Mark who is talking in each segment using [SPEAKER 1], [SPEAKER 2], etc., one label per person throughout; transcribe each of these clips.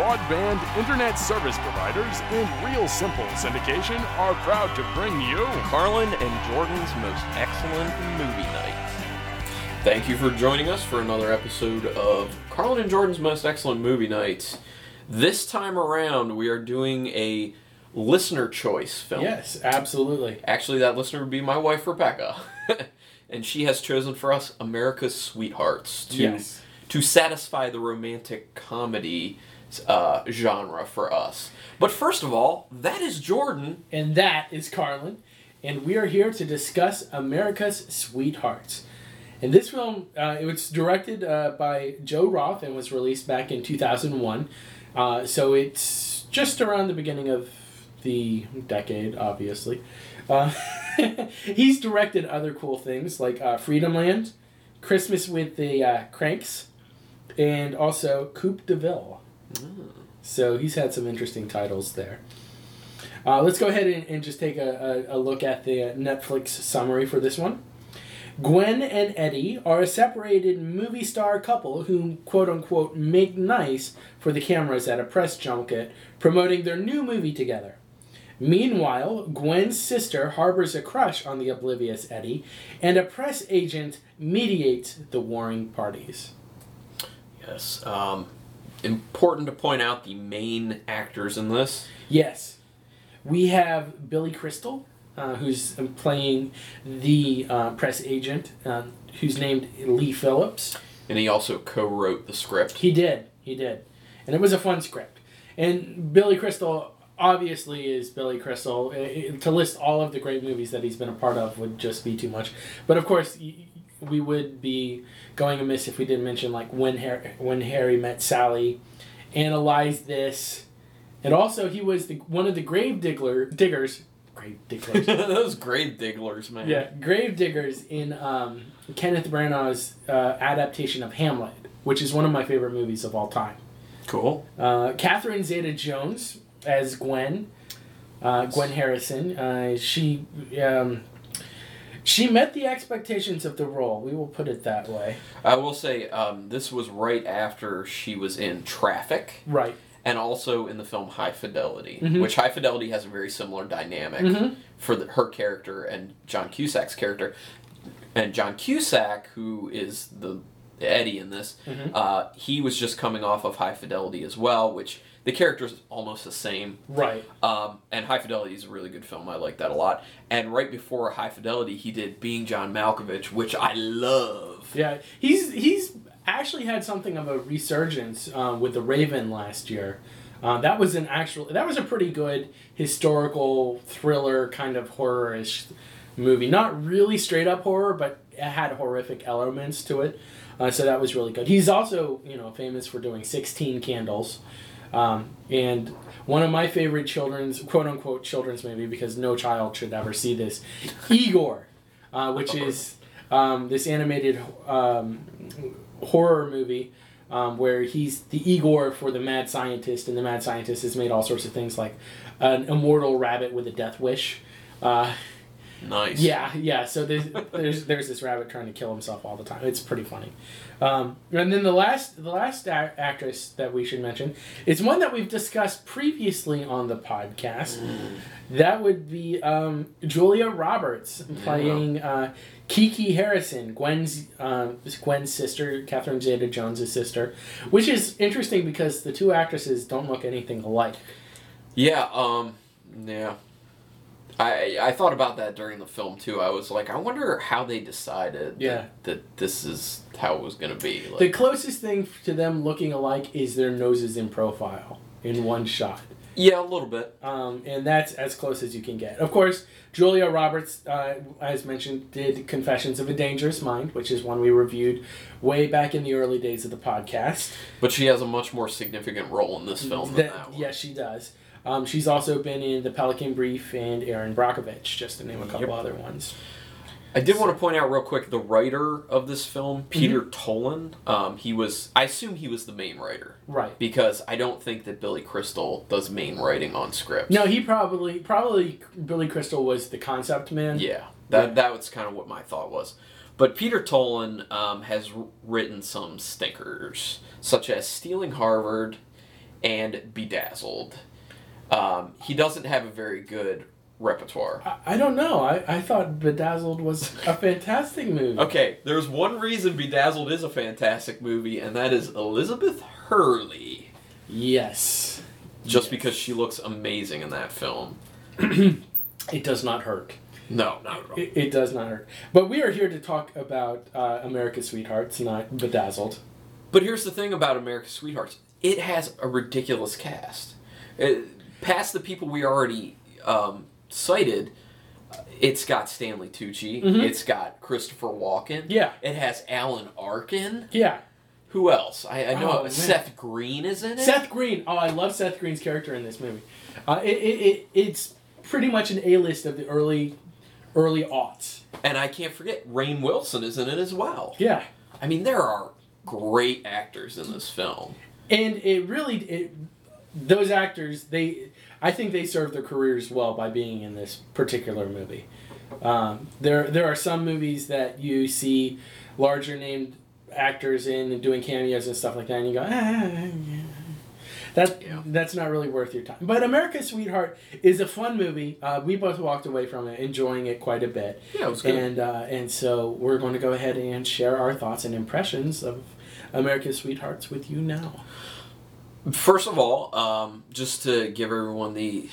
[SPEAKER 1] broadband, internet service providers, and Real Simple Syndication are proud to bring you
[SPEAKER 2] Carlin and Jordan's most excellent movie night. Thank you for joining us for another episode of Carlin and Jordan's most excellent movie night. This time around, we are doing a listener choice film.
[SPEAKER 3] Yes, absolutely.
[SPEAKER 2] Actually, that listener would be my wife, Rebecca. and she has chosen for us America's Sweethearts to,
[SPEAKER 3] Yes.
[SPEAKER 2] to satisfy the romantic comedy uh, genre for us. But first of all, that is Jordan.
[SPEAKER 3] And that is Carlin. And we are here to discuss America's Sweethearts. And this film, uh, it was directed uh, by Joe Roth and was released back in 2001. Uh, so it's just around the beginning of the decade, obviously. Uh, he's directed other cool things like uh, Freedom Land, Christmas with the uh, Cranks, and also Coupe de Ville. So he's had some interesting titles there. Uh, let's go ahead and, and just take a, a, a look at the uh, Netflix summary for this one. Gwen and Eddie are a separated movie star couple who, quote unquote, make nice for the cameras at a press junket promoting their new movie together. Meanwhile, Gwen's sister harbors a crush on the oblivious Eddie, and a press agent mediates the warring parties.
[SPEAKER 2] Yes. Um, important to point out the main actors in this.
[SPEAKER 3] Yes. We have Billy Crystal, uh, who's playing the uh, press agent, uh, who's named Lee Phillips.
[SPEAKER 2] And he also co wrote the script.
[SPEAKER 3] He did. He did. And it was a fun script. And Billy Crystal obviously is Billy Crystal. Uh, To list all of the great movies that he's been a part of would just be too much. But of course, we would be going amiss if we didn't mention like when Harry, when Harry met Sally, analyze this, and also he was the one of the grave diggler diggers, grave digglers.
[SPEAKER 2] Those grave digglers, man.
[SPEAKER 3] Yeah, grave diggers in um, Kenneth Branagh's uh, adaptation of Hamlet, which is one of my favorite movies of all time.
[SPEAKER 2] Cool.
[SPEAKER 3] Uh, Catherine Zeta-Jones as Gwen, uh, Gwen Harrison. Uh, she um, she met the expectations of the role. We will put it that way.
[SPEAKER 2] I will say, um, this was right after she was in Traffic.
[SPEAKER 3] Right.
[SPEAKER 2] and also in the film High Fidelity,
[SPEAKER 3] Mhm.
[SPEAKER 2] which High Fidelity has a very similar dynamic
[SPEAKER 3] Mhm.
[SPEAKER 2] for the, her character and John Cusack's character. And John Cusack, who is the Eddie in this,
[SPEAKER 3] Mhm.
[SPEAKER 2] uh, he was just coming off of High Fidelity as well, which the character's almost the same.
[SPEAKER 3] Right.
[SPEAKER 2] Um, and High Fidelity is a really good film. I like that a lot. And right before High Fidelity, he did Being John Malkovich, which I love.
[SPEAKER 3] Yeah. He's he's actually had something of a resurgence um, with the Raven last year. Uh, that was an actual. That was a pretty good historical thriller kind of horror-ish movie. Not really straight up horror, but it had horrific elements to it. Uh, so that was really good. He's also you know famous for doing Sixteen Candles, um, and one of my favorite children's quote unquote children's movie because no child should ever see this, Igor, uh, which is um, this animated um, horror movie um, where he's the Igor for the mad scientist, and the mad scientist has made all sorts of things like an immortal rabbit with a death wish. Uh,
[SPEAKER 2] Nice.
[SPEAKER 3] yeah, yeah. So there's, there's there's this rabbit trying to kill himself all the time. It's pretty funny. Um, and then the last the last actress that we should mention is one that we've discussed previously on the podcast. That would be um, Julia Roberts playing uh, Kiki Harrison, Gwen's uh, Gwen's sister, Catherine Zeta-Jones' sister, which is interesting because the two actresses don't look anything alike.
[SPEAKER 2] Yeah, um, yeah. I I thought about that during the film too. I was like, I wonder how they decided
[SPEAKER 3] Yeah.
[SPEAKER 2] that, that this is how it was going to be. Like,
[SPEAKER 3] The closest thing to them looking alike is their noses in profile in one shot.
[SPEAKER 2] yeah, a little bit.
[SPEAKER 3] Um, and that's as close as you can get. Of course, Julia Roberts, uh, as mentioned, did Confessions of a Dangerous Mind, which is one we reviewed way back in the early days of the podcast.
[SPEAKER 2] But she has a much more significant role in this film than
[SPEAKER 3] That-
[SPEAKER 2] that one.
[SPEAKER 3] yes, she does. Um, she's also been in The Pelican Brief and Erin Brockovich, just to name a couple
[SPEAKER 2] Yep.
[SPEAKER 3] other ones.
[SPEAKER 2] I did want to point out real quick the writer of this film, Peter
[SPEAKER 3] Mm-hmm.
[SPEAKER 2] Tolan. Um, he was, I assume he was the main writer
[SPEAKER 3] Right.
[SPEAKER 2] because I don't think that Billy Crystal does main writing on scripts.
[SPEAKER 3] No, he probably probably Billy Crystal was the concept man.
[SPEAKER 2] Yeah, that
[SPEAKER 3] Yeah.
[SPEAKER 2] that was kind of what my thought was. But Peter Tolan um, has written some stinkers, such as Stealing Harvard and Bedazzled. Um, he doesn't have a very good repertoire.
[SPEAKER 3] I, I don't know. I, I thought Bedazzled was a fantastic movie.
[SPEAKER 2] Okay, there's one reason Bedazzled is a fantastic movie, and that is Elizabeth Hurley.
[SPEAKER 3] Yes.
[SPEAKER 2] Just
[SPEAKER 3] Yes.
[SPEAKER 2] because she looks amazing in that film.
[SPEAKER 3] It does not hurt.
[SPEAKER 2] No, not at all.
[SPEAKER 3] It, it does not hurt. But we are here to talk about uh, America's Sweethearts, not Bedazzled.
[SPEAKER 2] But here's the thing about America's Sweethearts: it has a ridiculous cast. It, past the people we already um, cited, it's got Stanley Tucci.
[SPEAKER 3] Mhm.
[SPEAKER 2] It's got Christopher Walken.
[SPEAKER 3] Yeah.
[SPEAKER 2] It has Alan Arkin.
[SPEAKER 3] Yeah.
[SPEAKER 2] Who else? I, I know
[SPEAKER 3] Oh.
[SPEAKER 2] Seth Green is in it.
[SPEAKER 3] Seth Green. Oh, I love Seth Green's character in this movie. Uh, it, it, it, it's pretty much an A list of the early, early aughts.
[SPEAKER 2] and I can't forget Rainn Wilson is in it as well.
[SPEAKER 3] Yeah.
[SPEAKER 2] I mean, there are great actors in this film.
[SPEAKER 3] And it really, it, those actors, they, I think they served their careers well by being in this particular movie. Um, there, there are some movies that you see larger named actors in and doing cameos and stuff like that, and you go, ah, yeah. That
[SPEAKER 2] Yeah.
[SPEAKER 3] that's not really worth your time. But America's Sweetheart is a fun movie. Uh, we both walked away from it enjoying it quite a bit,
[SPEAKER 2] Yeah, it was good.
[SPEAKER 3] and uh, and so we're going to go ahead and share our thoughts and impressions of America's Sweethearts with you now.
[SPEAKER 2] First of all, um, just to give everyone the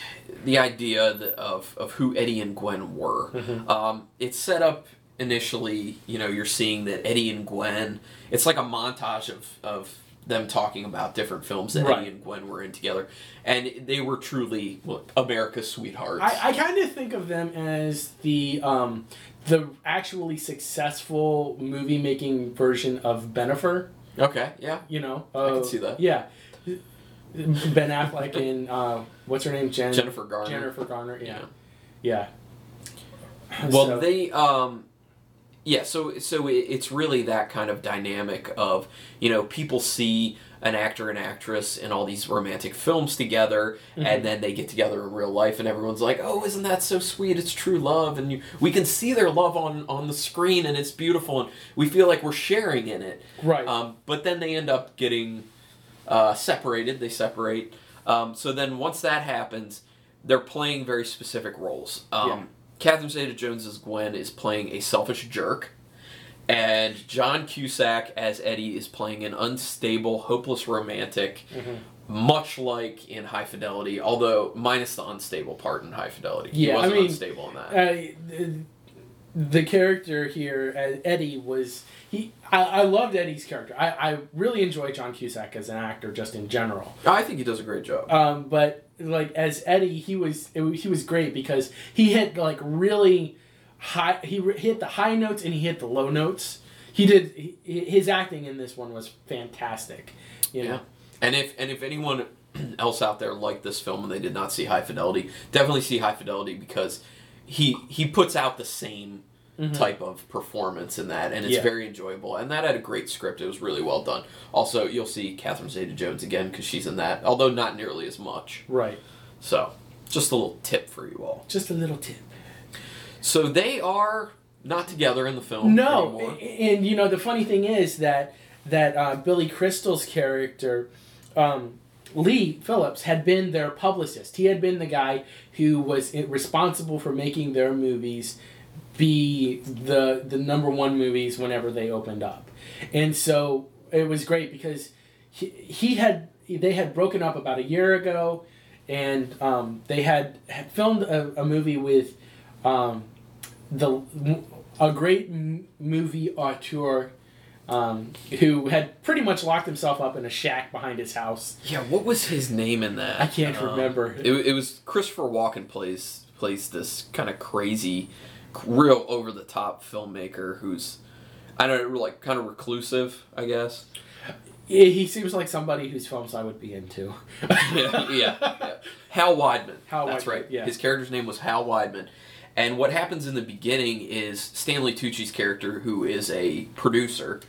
[SPEAKER 2] the idea of, of who Eddie and Gwen were,
[SPEAKER 3] Mhm.
[SPEAKER 2] um, it's set up initially. You know, you're seeing that Eddie and Gwen. It's like a montage of of them talking about different films that
[SPEAKER 3] Right.
[SPEAKER 2] Eddie and Gwen were in together, and they were truly America's sweethearts.
[SPEAKER 3] I, I kind of think of them as the um, the actually successful movie making version of Bennifer.
[SPEAKER 2] okay, yeah,
[SPEAKER 3] You know,
[SPEAKER 2] I can see that.
[SPEAKER 3] Yeah, Ben Affleck and uh, what's her name? Jen-
[SPEAKER 2] Jennifer Garner.
[SPEAKER 3] Jennifer Garner. Yeah,
[SPEAKER 2] Yeah.
[SPEAKER 3] yeah.
[SPEAKER 2] Well,
[SPEAKER 3] So-
[SPEAKER 2] they um yeah, so so it's really that kind of dynamic of, you know, people see an actor and actress in all these romantic films together
[SPEAKER 3] Mhm.
[SPEAKER 2] and then they get together in real life and everyone's like, "Oh, isn't that so sweet? It's true love." And you, we can see their love on on the screen and it's beautiful and we feel like we're sharing in it.
[SPEAKER 3] right.
[SPEAKER 2] Um, but then they end up getting uh, separated. They separate. Um, so then once that happens, they're playing very specific roles. Um,
[SPEAKER 3] Yeah.
[SPEAKER 2] Catherine Zeta-Jones' as Gwen is playing a selfish jerk, and John Cusack as Eddie is playing an unstable, hopeless romantic,
[SPEAKER 3] Mhm.
[SPEAKER 2] much like in High Fidelity, although minus the unstable part in High Fidelity. he
[SPEAKER 3] Yeah, I
[SPEAKER 2] wasn't
[SPEAKER 3] mean,
[SPEAKER 2] unstable in that.
[SPEAKER 3] Uh, the, character here, uh, Eddie, was he. I, I loved Eddie's character. I, I really enjoy John Cusack as an actor, just in general.
[SPEAKER 2] I think he does a great job.
[SPEAKER 3] Um, but like as Eddie, he was it, he was great because he hit like really high. He hit the high notes and he hit the low notes. He did he, his acting in this one was fantastic. You know.
[SPEAKER 2] Yeah. And if and if anyone else out there liked this film and they did not see High Fidelity, definitely see High Fidelity because he he puts out the same
[SPEAKER 3] Mhm.
[SPEAKER 2] type of performance in that, and it's
[SPEAKER 3] Yeah.
[SPEAKER 2] very enjoyable. And that had a great script; it was really well done. Also, you'll see Catherine Zeta-Jones again because she's in that, although not nearly as much.
[SPEAKER 3] Right.
[SPEAKER 2] So, just a little tip for you all.
[SPEAKER 3] Just a little tip.
[SPEAKER 2] So they are not together in the film
[SPEAKER 3] No,
[SPEAKER 2] anymore.
[SPEAKER 3] and you know the funny thing is that that uh, Billy Crystal's character, um, Lee Phillips, had been their publicist. He had been the guy who was responsible for making their movies be the the number one movies whenever they opened up, and so it was great because he, he had they had broken up about a year ago, and um, they had, had filmed a, a movie with. Um, the a great movie auteur um, who had pretty much locked himself up in a shack behind his house.
[SPEAKER 2] Yeah, what was his name in that?
[SPEAKER 3] I can't
[SPEAKER 2] Um,
[SPEAKER 3] remember.
[SPEAKER 2] It, it was Christopher Walken plays plays this kind of crazy, real over the top filmmaker who's I don't know, like kind of reclusive, I guess.
[SPEAKER 3] Yeah, he seems like somebody whose films I would be into.
[SPEAKER 2] yeah, yeah, yeah. Hal Weidmann.
[SPEAKER 3] Hal
[SPEAKER 2] That's
[SPEAKER 3] Weidmann,
[SPEAKER 2] right.
[SPEAKER 3] yeah.
[SPEAKER 2] His character's name was Hal Weidmann. And what happens in the beginning is Stanley Tucci's character, who is a producer,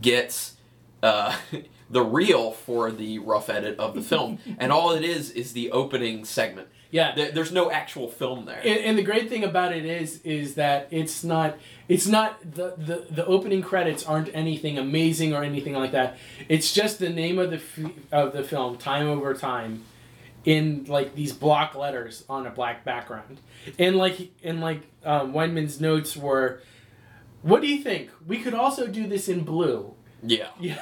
[SPEAKER 2] gets uh, the reel for the rough edit of the film, and all it is is the opening segment.
[SPEAKER 3] Yeah.
[SPEAKER 2] There- There's no actual film there.
[SPEAKER 3] And, and the great thing about it is is that it's not it's not the, the the opening credits aren't anything amazing or anything like that. It's just the name of the f- of the film, Time Over Time, in like these block letters on a black background. And like and like um, Weidmann's notes were, "What do you think? We could also do this in blue."
[SPEAKER 2] yeah.
[SPEAKER 3] Yeah.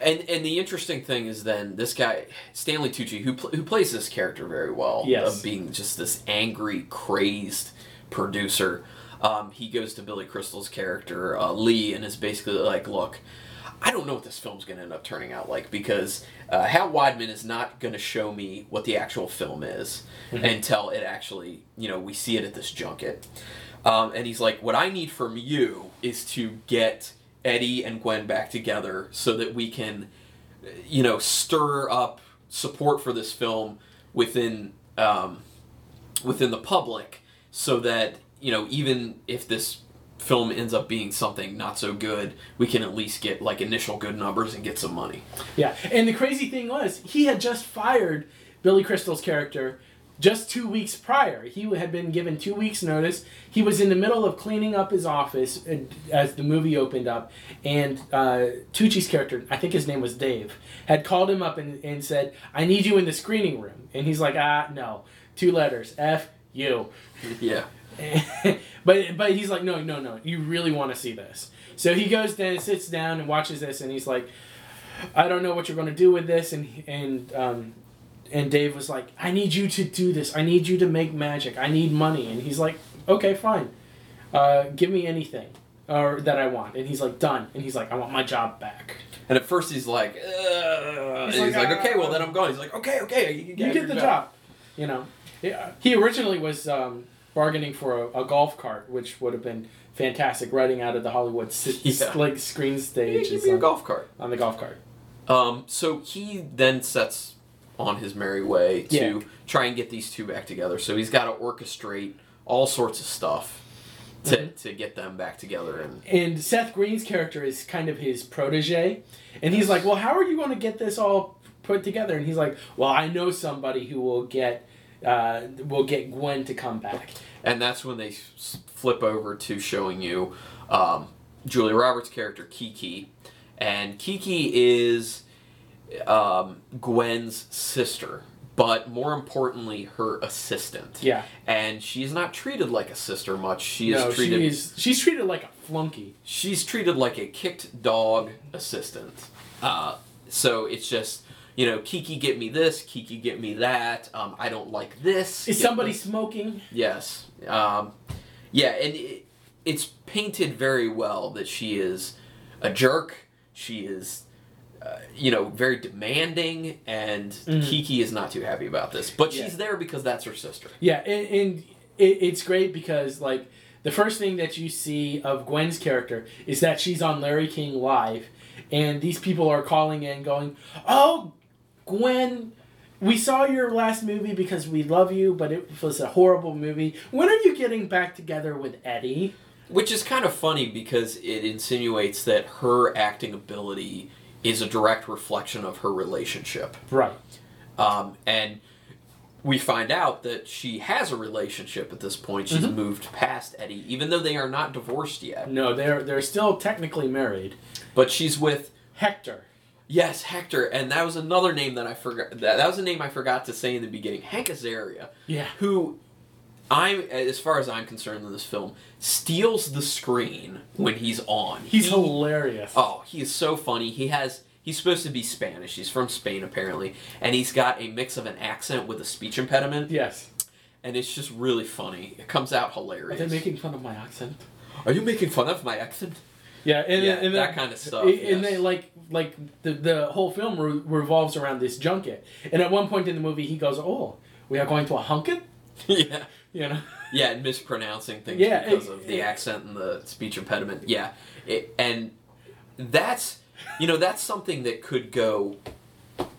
[SPEAKER 2] And and the interesting thing is then this guy Stanley Tucci who pl- who plays this character very well
[SPEAKER 3] Yes.
[SPEAKER 2] of being just this angry crazed producer. Um, he goes to Billy Crystal's character uh, Lee and is basically like, look. I don't know what this film's going to end up turning out like because uh, Hal Weidmann is not going to show me what the actual film is until it actually, you know, we see it at this junket. Um, and he's like, what I need from you is to get Eddie and Gwen back together so that we can, you know, stir up support for this film within um, within the public, so that you know, even if this film ends up being something not so good, we can at least get like initial good numbers and get some money.
[SPEAKER 3] Yeah, and the crazy thing was, he had just fired Billy Crystal's character just two weeks prior. He had been given two weeks' notice. He was in the middle of cleaning up his office uh, as the movie opened up, and uh, Tucci's character, I think his name was Dave, had called him up and, and said, I need you in the screening room. And he's like, ah, no. Two letters, F, U.
[SPEAKER 2] Yeah.
[SPEAKER 3] but but he's like, no, no, no. You really want to see this. So he goes then, sits down, and watches this, and he's like, I don't know what you're going to do with this, and and um, and Dave was like, I need you to do this. I need you to make magic. I need money, and he's like, okay, fine. Uh, give me anything or that I want, and he's like, done, and he's like, I want my job back.
[SPEAKER 2] And at first he's like, and
[SPEAKER 3] He's
[SPEAKER 2] he's
[SPEAKER 3] like,
[SPEAKER 2] like, okay, well then I'm going. He's like, okay, okay, you,
[SPEAKER 3] You
[SPEAKER 2] get,
[SPEAKER 3] get the job. You know, Yeah. he originally was um, bargaining for a, a golf cart, which would have been fantastic, riding out of the Hollywood
[SPEAKER 2] Yeah.
[SPEAKER 3] like screen stage.
[SPEAKER 2] Yeah,
[SPEAKER 3] give
[SPEAKER 2] me a golf cart.
[SPEAKER 3] on the golf cart.
[SPEAKER 2] Um, so he then sets on his merry way to
[SPEAKER 3] Yeah.
[SPEAKER 2] try and get these two back together. So he's got to orchestrate all sorts of stuff to,
[SPEAKER 3] Mhm.
[SPEAKER 2] to get them back together. And
[SPEAKER 3] And Seth Green's character is kind of his protege, and he's like, "Well, how are you going to get this all put together?" And he's like, "Well, I know somebody who will get." Uh, will get Gwen to come back.
[SPEAKER 2] and that's when they s- flip over to showing you um, Julia Roberts' character Kiki, and Kiki is um, Gwen's sister, but more importantly, her assistant.
[SPEAKER 3] Yeah.
[SPEAKER 2] And she's not treated like a sister much. She is treated.
[SPEAKER 3] she's she's treated like a flunky.
[SPEAKER 2] she's treated like a kicked dog assistant. Uh, so it's just, you know, Kiki get me this, Kiki get me that. Um, I don't like this.
[SPEAKER 3] Is somebody smoking?
[SPEAKER 2] Yes. Um, yeah, and it, it's painted very well that she is a jerk. She is, uh, you know, very demanding, and
[SPEAKER 3] Mhm.
[SPEAKER 2] Kiki is not too happy about this. But
[SPEAKER 3] Yeah.
[SPEAKER 2] she's there because that's her sister.
[SPEAKER 3] Yeah, and, and it, it's great because like the first thing that you see of Gwen's character is that she's on Larry King live, and these people are calling in, going, "Oh, Gwen." We saw your last movie because we love you, but it was a horrible movie. When are you getting back together with Eddie?
[SPEAKER 2] Which is kind of funny because it insinuates that her acting ability is a direct reflection of her relationship.
[SPEAKER 3] Right.
[SPEAKER 2] Um, and we find out that she has a relationship at this point. She's
[SPEAKER 3] Mhm.
[SPEAKER 2] moved past Eddie, even though they are not divorced yet.
[SPEAKER 3] No, they're they're still technically married.
[SPEAKER 2] But she's with
[SPEAKER 3] Hector.
[SPEAKER 2] yes Hector, and that was another name that I forgot. That, that was a name I forgot to say in the beginning. Hank Azaria,
[SPEAKER 3] Yeah.
[SPEAKER 2] who I'm as far as I'm concerned in this film steals the screen when he's on.
[SPEAKER 3] He's
[SPEAKER 2] He-
[SPEAKER 3] hilarious.
[SPEAKER 2] Oh, he is so funny. He has he's supposed to be Spanish. He's from Spain apparently, and he's got a mix of an accent with a speech impediment,
[SPEAKER 3] Yes.
[SPEAKER 2] and it's just really funny. It comes out hilarious.
[SPEAKER 3] Are they making fun of my accent?
[SPEAKER 2] Are you making fun of my accent?
[SPEAKER 3] Yeah, and,
[SPEAKER 2] Yeah,
[SPEAKER 3] and
[SPEAKER 2] that
[SPEAKER 3] then-
[SPEAKER 2] kind of stuff,
[SPEAKER 3] And
[SPEAKER 2] yes.
[SPEAKER 3] they like like the the whole film re- revolves around this junket. And at one point in the movie, he goes, "Oh, we are going to a hunket,"
[SPEAKER 2] yeah.
[SPEAKER 3] you know.
[SPEAKER 2] Yeah, and mispronouncing things
[SPEAKER 3] Yeah,
[SPEAKER 2] because
[SPEAKER 3] it-
[SPEAKER 2] of the
[SPEAKER 3] it-
[SPEAKER 2] accent and the speech impediment. Yeah, it, and that's you know that's something that could go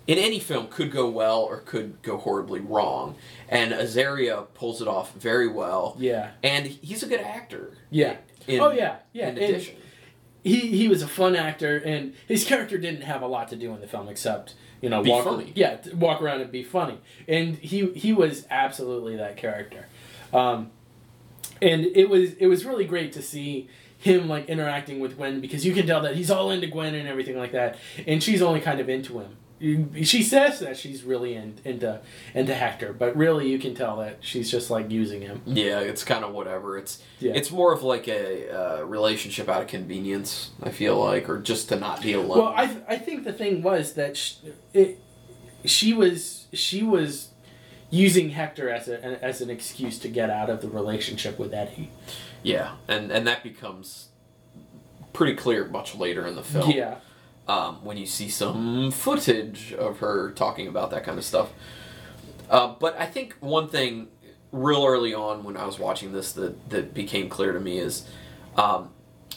[SPEAKER 2] in any film could go well or could go horribly wrong. And Azaria pulls it off very well.
[SPEAKER 3] Yeah,
[SPEAKER 2] and he's a good actor.
[SPEAKER 3] yeah.
[SPEAKER 2] In,
[SPEAKER 3] oh yeah, yeah.
[SPEAKER 2] In
[SPEAKER 3] And
[SPEAKER 2] addition,
[SPEAKER 3] he he was a fun actor, and his character didn't have a lot to do in the film except you know
[SPEAKER 2] Be
[SPEAKER 3] walk
[SPEAKER 2] funny.
[SPEAKER 3] yeah walk around and be funny, and he he was absolutely that character, um, and it was it was really great to see him like interacting with Gwen because you can tell that he's all into Gwen and everything like that, and she's only kind of into him. You- She says that she's really in, into into Hector, but really you can tell that she's just like using him.
[SPEAKER 2] Yeah, it's kind of whatever. It's
[SPEAKER 3] Yeah.
[SPEAKER 2] it's more of like a uh, relationship out of convenience. I feel like, or just to not be alone.
[SPEAKER 3] Well, I I think the thing was that sh it, she was she was using Hector as a as an excuse to get out of the relationship with Eddie.
[SPEAKER 2] yeah, and and that becomes pretty clear much later in the film.
[SPEAKER 3] Yeah,
[SPEAKER 2] um, when you see some footage of her talking about that kind of stuff. Uh, but I think one thing real early on when I was watching this that, that became clear to me is um,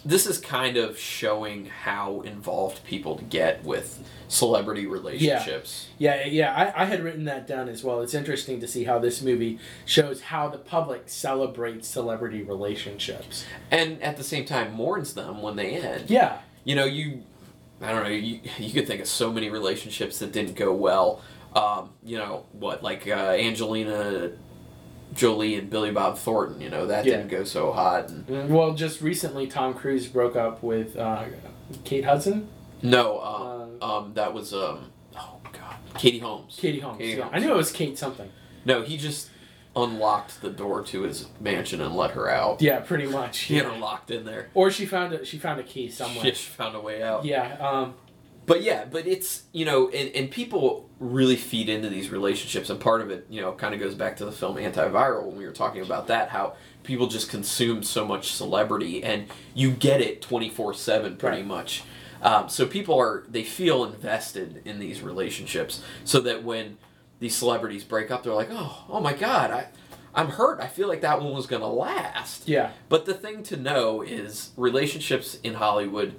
[SPEAKER 2] this is kind of showing how involved people get with celebrity relationships.
[SPEAKER 3] yeah, yeah. I, I had written that down as well. It's interesting to see how this movie shows how the public celebrates celebrity relationships.
[SPEAKER 2] And at the same time mourns them when they end.
[SPEAKER 3] Yeah,
[SPEAKER 2] you know, you, I don't know, you, you could think of so many relationships that didn't go well. Um, you know, what, like uh, Angelina Jolie and Billy Bob Thornton, you know, that
[SPEAKER 3] Yeah.
[SPEAKER 2] didn't go so hot. And,
[SPEAKER 3] well, just recently Tom Cruise broke up with uh, Kate Hudson,
[SPEAKER 2] no, um, um, that was, um, oh, God, Katie Holmes.
[SPEAKER 3] Katie Holmes.
[SPEAKER 2] Katie
[SPEAKER 3] yeah.
[SPEAKER 2] Holmes.
[SPEAKER 3] I knew it was Kate something.
[SPEAKER 2] No, he just unlocked the door to his mansion and let her out.
[SPEAKER 3] Yeah, pretty much.
[SPEAKER 2] He had her locked in there.
[SPEAKER 3] Or she found a she found a key somewhere.
[SPEAKER 2] She just found a way out.
[SPEAKER 3] Yeah. Um,
[SPEAKER 2] But yeah, but it's you know, and, and people really feed into these relationships, and part of it, you know, kind of goes back to the film Antiviral when we were talking about that, how people just consume so much celebrity, and you get it twenty four seven pretty
[SPEAKER 3] Right.
[SPEAKER 2] much. Um, so people are they feel invested in these relationships, so that when these celebrities break up, they're like, oh, oh my god, I, I'm hurt. I feel like that one was gonna last.
[SPEAKER 3] yeah.
[SPEAKER 2] But the thing to know is relationships in Hollywood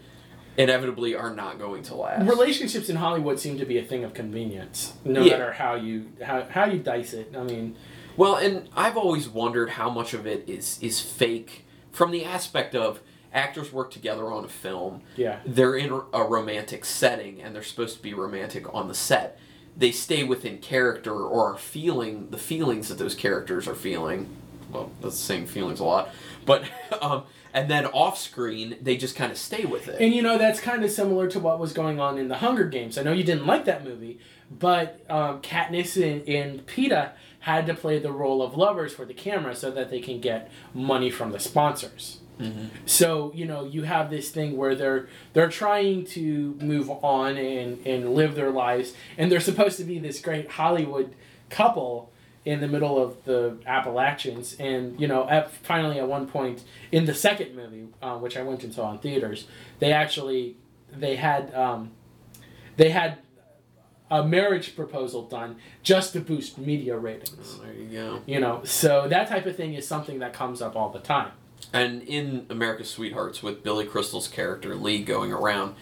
[SPEAKER 2] inevitably are not going to last.
[SPEAKER 3] Relationships in Hollywood seem to be a thing of convenience, no
[SPEAKER 2] Yeah.
[SPEAKER 3] matter how you how, how you dice it. I mean,
[SPEAKER 2] Well, and I've always wondered how much of it is is fake from the aspect of actors work together on a film.
[SPEAKER 3] yeah,
[SPEAKER 2] They're in a romantic setting and they're supposed to be romantic on the set. They stay within character or are feeling the feelings that those characters are feeling. Well, that's the same feelings a lot, but um, and then off screen they just kind of stay with it.
[SPEAKER 3] and you know that's kind of similar to what was going on in the Hunger Games. I know you didn't like that movie, but um, Katniss and, and Peeta had to play the role of lovers for the camera so that they can get money from the sponsors. So you know you have this thing where they're they're trying to move on and and live their lives, and they're supposed to be this great Hollywood couple in the middle of the Appalachians, and you know at finally at one point in the second movie, uh, which I went and saw in theaters, they actually they had um, they had a marriage proposal done just to boost media ratings.
[SPEAKER 2] there you go.
[SPEAKER 3] You know, so that type of thing is something that comes up all the time.
[SPEAKER 2] And in America's Sweethearts, with Billy Crystal's character Lee going around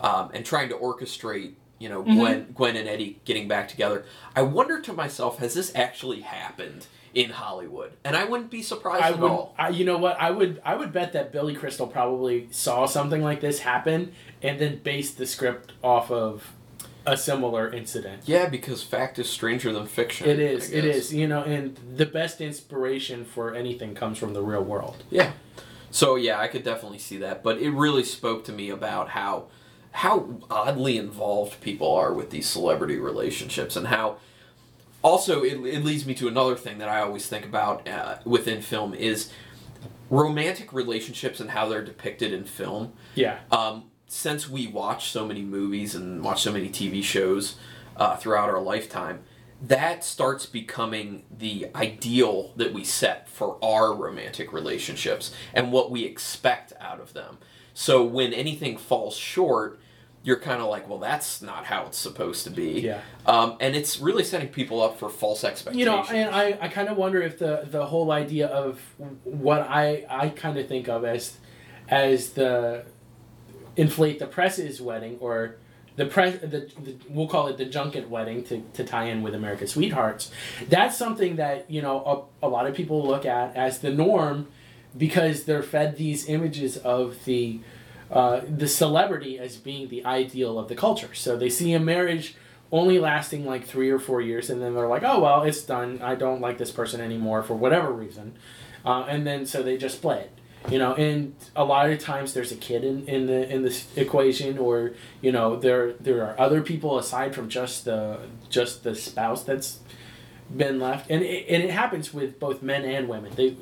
[SPEAKER 2] um, and trying to orchestrate, you know,
[SPEAKER 3] Mm-hmm.
[SPEAKER 2] Gwen, Gwen and Eddie getting back together, I wonder to myself, has this actually happened in Hollywood? And I wouldn't be surprised
[SPEAKER 3] I
[SPEAKER 2] at
[SPEAKER 3] would,
[SPEAKER 2] all.
[SPEAKER 3] I, you know what? I would, I would bet that Billy Crystal probably saw something like this happen and then based the script off of a similar incident.
[SPEAKER 2] Yeah, because fact is stranger than fiction.
[SPEAKER 3] It is, it is. You know, and the best inspiration for anything comes from the real world.
[SPEAKER 2] Yeah. So yeah, I could definitely see that, but it really spoke to me about how how oddly involved people are with these celebrity relationships and how also it, it leads me to another thing that I always think about uh, within film is romantic relationships and how they're depicted in film.
[SPEAKER 3] Yeah,
[SPEAKER 2] Um, since we watch so many movies and watch so many TV shows uh, throughout our lifetime, that starts becoming the ideal that we set for our romantic relationships and what we expect out of them. So when anything falls short, you're kind of like, well, that's not how it's supposed to be.
[SPEAKER 3] Yeah.
[SPEAKER 2] Um, and it's really setting people up for false expectations.
[SPEAKER 3] you know, and I, I kind of wonder if the the whole idea of what I I kind of think of as as the inflate the press's wedding or the press the, the we'll call it the junket wedding to, to tie in with America's Sweethearts. That's something that you know a, a lot of people look at as the norm because they're fed these images of the uh, the celebrity as being the ideal of the culture. So they see a marriage only lasting like three or four years, and then they're like, oh well, it's done. I don't like this person anymore for whatever reason, uh, and then so they just split. You know, and a lot of times there's a kid in, in the in this equation, or you know, there there are other people aside from just the just the spouse that's been left, and it, and it happens with both men and women. They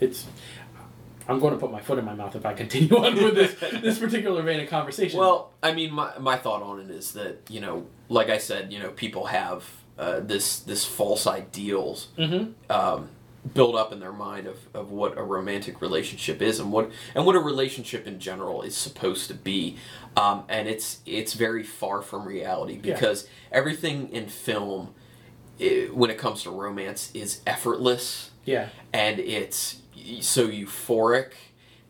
[SPEAKER 3] it's I'm going to put my foot in my mouth if I continue on with this this particular vein of conversation.
[SPEAKER 2] Well, I mean, my, my thought on it is that you know, like I said, you know, people have uh, this this false ideals
[SPEAKER 3] Mhm.
[SPEAKER 2] um, built up in their mind of, of what a romantic relationship is and what and what a relationship in general is supposed to be, um, and it's it's very far from reality
[SPEAKER 3] Yeah.
[SPEAKER 2] because everything in film, i when it comes to romance, is effortless
[SPEAKER 3] yeah,
[SPEAKER 2] and it's so euphoric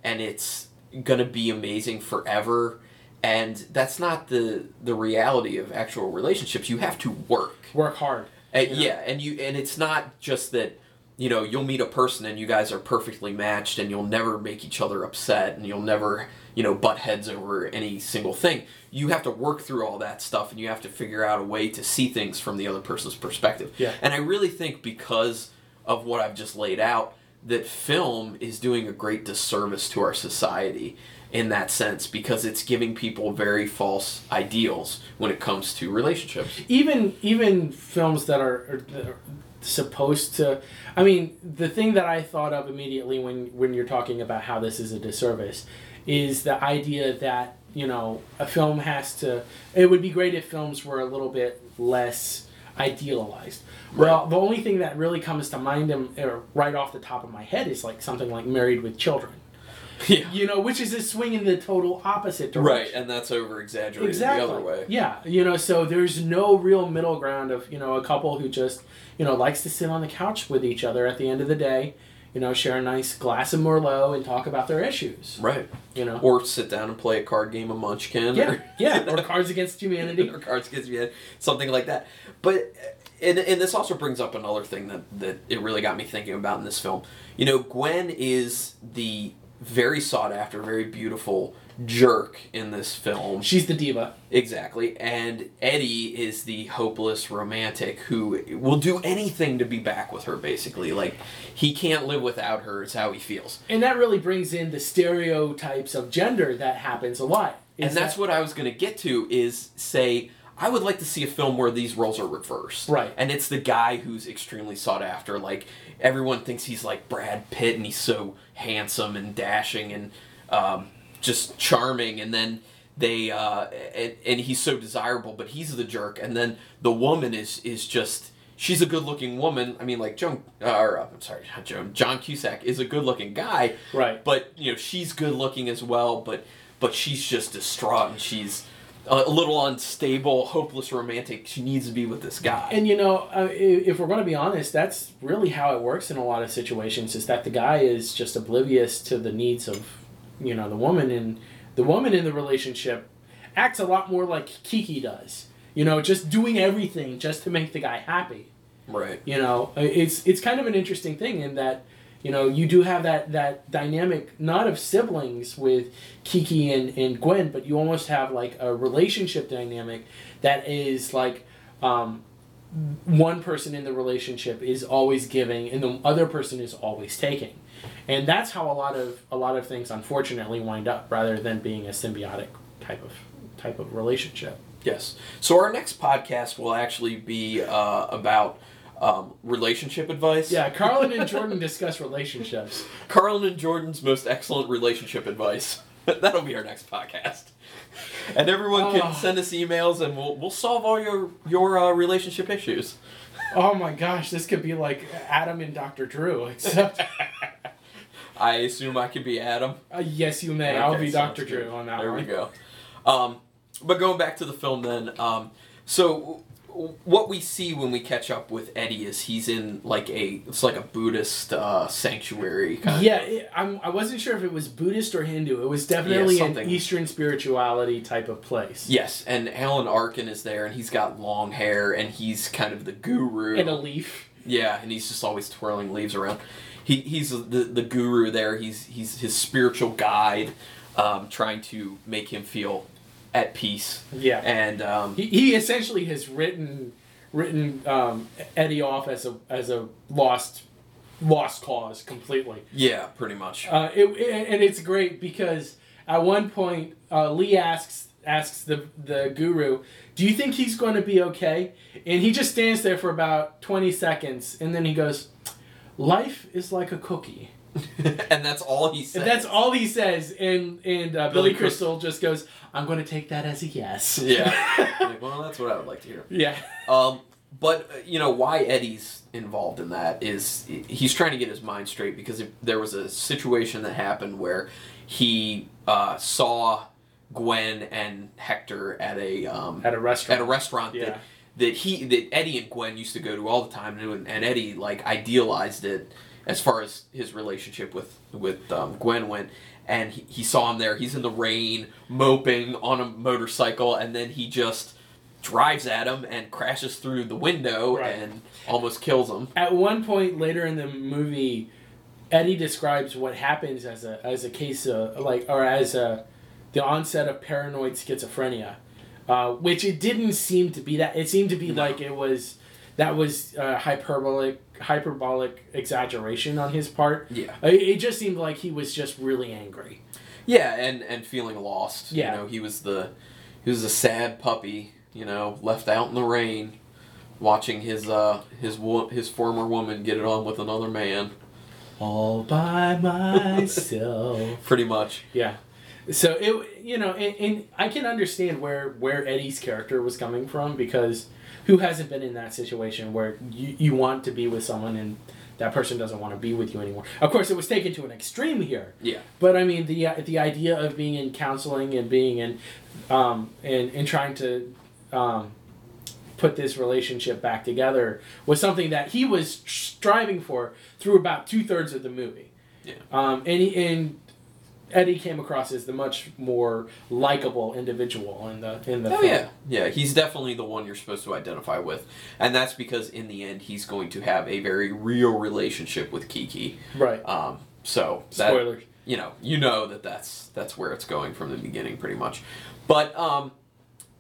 [SPEAKER 2] and it's gonna be amazing forever and that's not the the reality of actual relationships you have to work
[SPEAKER 3] work hard.
[SPEAKER 2] and,
[SPEAKER 3] You know?
[SPEAKER 2] yeah and you and it's not just that you know you'll meet a person and you guys are perfectly matched and you'll never make each other upset and you'll never you know butt heads over any single thing. You have to work through all that stuff and you have to figure out a way to see things from the other person's perspective.
[SPEAKER 3] Yeah.
[SPEAKER 2] and i really think because of what i've just laid out that film is doing a great disservice to our society in that sense because it's giving people very false ideals when it comes to relationships.
[SPEAKER 3] Even even films that are, are, that are supposed to i mean the thing that i thought of immediately when when you're talking about how this is a disservice is the idea that you know a film has to it would be great if films were a little bit less idealized. Well the only thing that really comes to mind um, uh, right off the top of my head is like something like married with children
[SPEAKER 2] yeah
[SPEAKER 3] you know which is a swing in the total opposite direction
[SPEAKER 2] Right, and that's over exaggerated
[SPEAKER 3] exactly.
[SPEAKER 2] the other way.
[SPEAKER 3] Yeah, you know, so there's no real middle ground of you know a couple who just you know likes to sit on the couch with each other at the end of the day, you know, share a nice glass of Merlot and talk about their issues.
[SPEAKER 2] Right.
[SPEAKER 3] You know.
[SPEAKER 2] Or sit down and play a card game of Munchkin.
[SPEAKER 3] yeah,
[SPEAKER 2] Or,
[SPEAKER 3] yeah, or Cards Against Humanity.
[SPEAKER 2] or Cards Against Humanity, something like that. But and, and this also brings up another thing that that it really got me thinking about in this film. You know, Gwen is the very sought after, very beautiful jerk in this film.
[SPEAKER 3] She's the diva.
[SPEAKER 2] Exactly. And Eddie is the hopeless romantic who will do anything to be back with her, basically. Like, he can't live without her, it's how he feels.
[SPEAKER 3] And that really brings in the stereotypes of gender that happens a lot.
[SPEAKER 2] and that's
[SPEAKER 3] that-
[SPEAKER 2] what I was going to get to is say, I would like to see a film where these roles are reversed.
[SPEAKER 3] Right.
[SPEAKER 2] And it's the guy who's extremely sought after. Like, everyone thinks he's like Brad Pitt and he's so handsome and dashing and um, just charming. And then they, uh, and, and he's so desirable, but he's the jerk. And then the woman is, is just. She's a good-looking woman. I mean, like Joan, uh, or uh, I'm sorry, not Joan. John Cusack is a good-looking guy,
[SPEAKER 3] Right.
[SPEAKER 2] but you know she's good looking as well but but she's just distraught and she's a little unstable hopeless romantic she needs to be with this guy
[SPEAKER 3] And you know, uh, if we're going to be honest, that's really how it works in a lot of situations. Is that the guy is just oblivious to the needs of, you know, the woman, and the woman in the relationship acts a lot more like Kiki does. You know, just doing everything just to make the guy happy.
[SPEAKER 2] right
[SPEAKER 3] You know, it's it's kind of an interesting thing in that, you know, you do have that that dynamic not of siblings with Kiki and, and Gwen, but you almost have like a relationship dynamic that is like um, one person in the relationship is always giving and the other person is always taking. And that's how a lot of a lot of things unfortunately wind up rather than being a symbiotic type of type of relationship.
[SPEAKER 2] yes so our next podcast will actually be uh, about um, relationship advice
[SPEAKER 3] Yeah, Carlin and Jordan discuss relationships.
[SPEAKER 2] carlin and jordan's most excellent relationship advice that'll be our next podcast and everyone can
[SPEAKER 3] Oh.
[SPEAKER 2] send us emails and we'll, we'll solve all your your uh, relationship issues
[SPEAKER 3] Oh my gosh, this could be like Adam and Dr. Drew, except
[SPEAKER 2] i assume i could be adam
[SPEAKER 3] uh, yes, you may. I'll be Dr. Drew on that
[SPEAKER 2] There
[SPEAKER 3] one.
[SPEAKER 2] There we go. Um, but going back to the film, then, um, so what we see when we catch up with Eddie is he's in like a it's like a Buddhist uh, sanctuary kind
[SPEAKER 3] Yeah,
[SPEAKER 2] of.
[SPEAKER 3] it, I'm, I wasn't sure if it was Buddhist or Hindu. It was definitely an. Eastern spirituality type of place.
[SPEAKER 2] Yes, and Alan Arkin is there, and he's got long hair, and he's kind of the guru.
[SPEAKER 3] And a leaf.
[SPEAKER 2] Yeah, and he's just always twirling leaves around. He he's the the guru there. He's he's his spiritual guide. um, trying to make him feel at peace.
[SPEAKER 3] Yeah.
[SPEAKER 2] And um,
[SPEAKER 3] He, he essentially has written written um, Eddie off as a as a lost lost cause completely.
[SPEAKER 2] yeah, pretty much.
[SPEAKER 3] Uh, it, it- and it's great because at one point uh, Lee asks asks the the guru, "Do you think he's going to be okay?" And he just stands there for about twenty seconds, and then he goes, "Life is like a cookie."
[SPEAKER 2] and that's all he says.
[SPEAKER 3] And that's all he says, and and uh, Billy,
[SPEAKER 2] Billy
[SPEAKER 3] Crystal just goes, "I'm going to take that as a yes."
[SPEAKER 2] Yeah. like, well, that's what I would like to hear.
[SPEAKER 3] yeah.
[SPEAKER 2] Um, but uh, you know why Eddie's involved in that is he's trying to get his mind straight because if there was a situation that happened where he uh, saw Gwen and Hector at a um,
[SPEAKER 3] At a restaurant.
[SPEAKER 2] at a restaurant
[SPEAKER 3] Yeah.
[SPEAKER 2] that that he that Eddie and Gwen used to go to all the time and, and Eddie like idealized it as far as his relationship with with um, Gwen went and he, he saw him there he's in the rain moping on a motorcycle and then he just drives at him and crashes through the window
[SPEAKER 3] Right.
[SPEAKER 2] and almost kills him
[SPEAKER 3] At one point later in the movie, Eddie describes what happens as a as a case of like or as a the onset of paranoid schizophrenia, uh, which it didn't seem to be that. It seemed to be like it was that was uh, hyperbolic hyperbolic exaggeration on his part.
[SPEAKER 2] yeah
[SPEAKER 3] It, it just seemed like he was just really angry.
[SPEAKER 2] yeah and and feeling lost
[SPEAKER 3] Yeah.
[SPEAKER 2] you know he was the he was a sad puppy you know left out in the rain watching his uh his wo- his former woman get it on with another man
[SPEAKER 3] All by myself.
[SPEAKER 2] pretty much
[SPEAKER 3] Yeah. So it you know and, and I can understand where where Eddie's character was coming from because who hasn't been in that situation where you, you want to be with someone and that person doesn't want to be with you anymore. Of course, it was taken to an extreme here.
[SPEAKER 2] yeah
[SPEAKER 3] But I mean the uh, the idea of being in counseling and being in um, and and trying to um, put this relationship back together was something that he was striving for through about two thirds of the movie.
[SPEAKER 2] Yeah.
[SPEAKER 3] Um, and he, and Eddie came across as the much more likable individual in the in the
[SPEAKER 2] Oh
[SPEAKER 3] film.
[SPEAKER 2] yeah, yeah. He's definitely the one you're supposed to identify with, and that's because in the end he's going to have a very real relationship with Kiki.
[SPEAKER 3] Right.
[SPEAKER 2] Um, so that,
[SPEAKER 3] Spoilers.
[SPEAKER 2] you know, you know that that's that's where it's going from the beginning, pretty much. But um,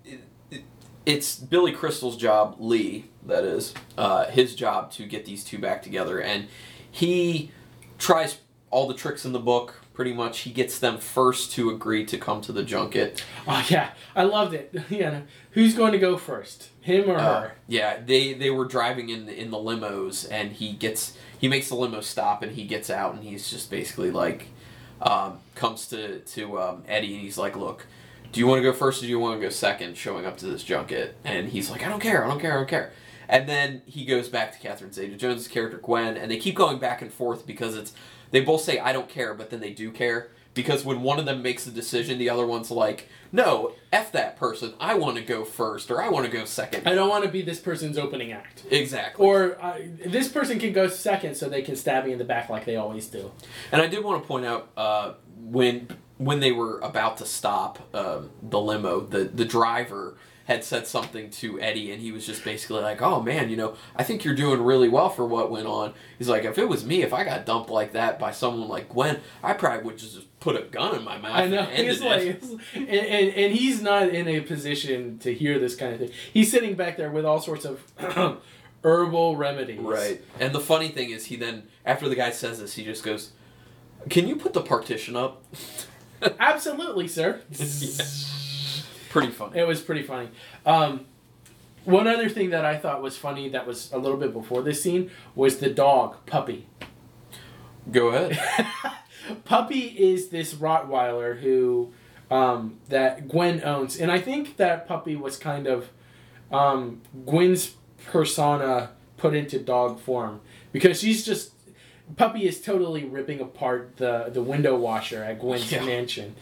[SPEAKER 2] it, it, it's Billy Crystal's job, Lee, that is, uh, his job to get these two back together, and he tries all the tricks in the book. Pretty much, he gets them first to agree to come to the junket.
[SPEAKER 3] Oh yeah, I loved it. yeah. Who's going to go first? Him or
[SPEAKER 2] Uh,
[SPEAKER 3] her?
[SPEAKER 2] yeah, they they were driving in in the limos, and he gets he makes the limo stop, and he gets out, and he's just basically like, um, comes to to um, Eddie, and he's like, "Look, do you want to go first, or do you want to go second? Showing up to this junket, and he's like, "I don't care, I don't care, I don't care." And then he goes back to Catherine Zeta-Jones' character Gwen, and they keep going back and forth because it's they both say I don't care, but then they do care because when one of them makes the decision, the other one's like, "No, f that person. I want to go first, or I want to go second.
[SPEAKER 3] I don't want to be this person's opening act.
[SPEAKER 2] Exactly.
[SPEAKER 3] Or uh, this person can go second, so they can stab me in the back like they always do.
[SPEAKER 2] And I did want to point out uh, when when they were about to stop um, the limo, the the driver had said something to Eddie, and he was just basically like, "Oh man, you know, I think you're doing really well for what went on." He's like, "If it was me, if I got dumped like that by someone like Gwen, I probably would just put a gun in my mouth."
[SPEAKER 3] I know.
[SPEAKER 2] And
[SPEAKER 3] He's like,
[SPEAKER 2] it."
[SPEAKER 3] and, and, and he's not in a position to hear this kind of thing. He's sitting back there with all sorts of herbal remedies.
[SPEAKER 2] Right. And the funny thing is, he then after the guy says this, he just goes, "Can you put the partition up?"
[SPEAKER 3] Absolutely, sir.
[SPEAKER 2] Pretty funny.
[SPEAKER 3] It was pretty funny. Um, one other thing that I thought was funny that was a little bit before this scene was the dog, Puppy.
[SPEAKER 2] Go ahead.
[SPEAKER 3] Puppy is this Rottweiler who um, that Gwen owns, and I think that Puppy was kind of um, Gwen's persona put into dog form because she's just Puppy is totally ripping apart the the window washer at Gwen's
[SPEAKER 2] Yeah.
[SPEAKER 3] mansion,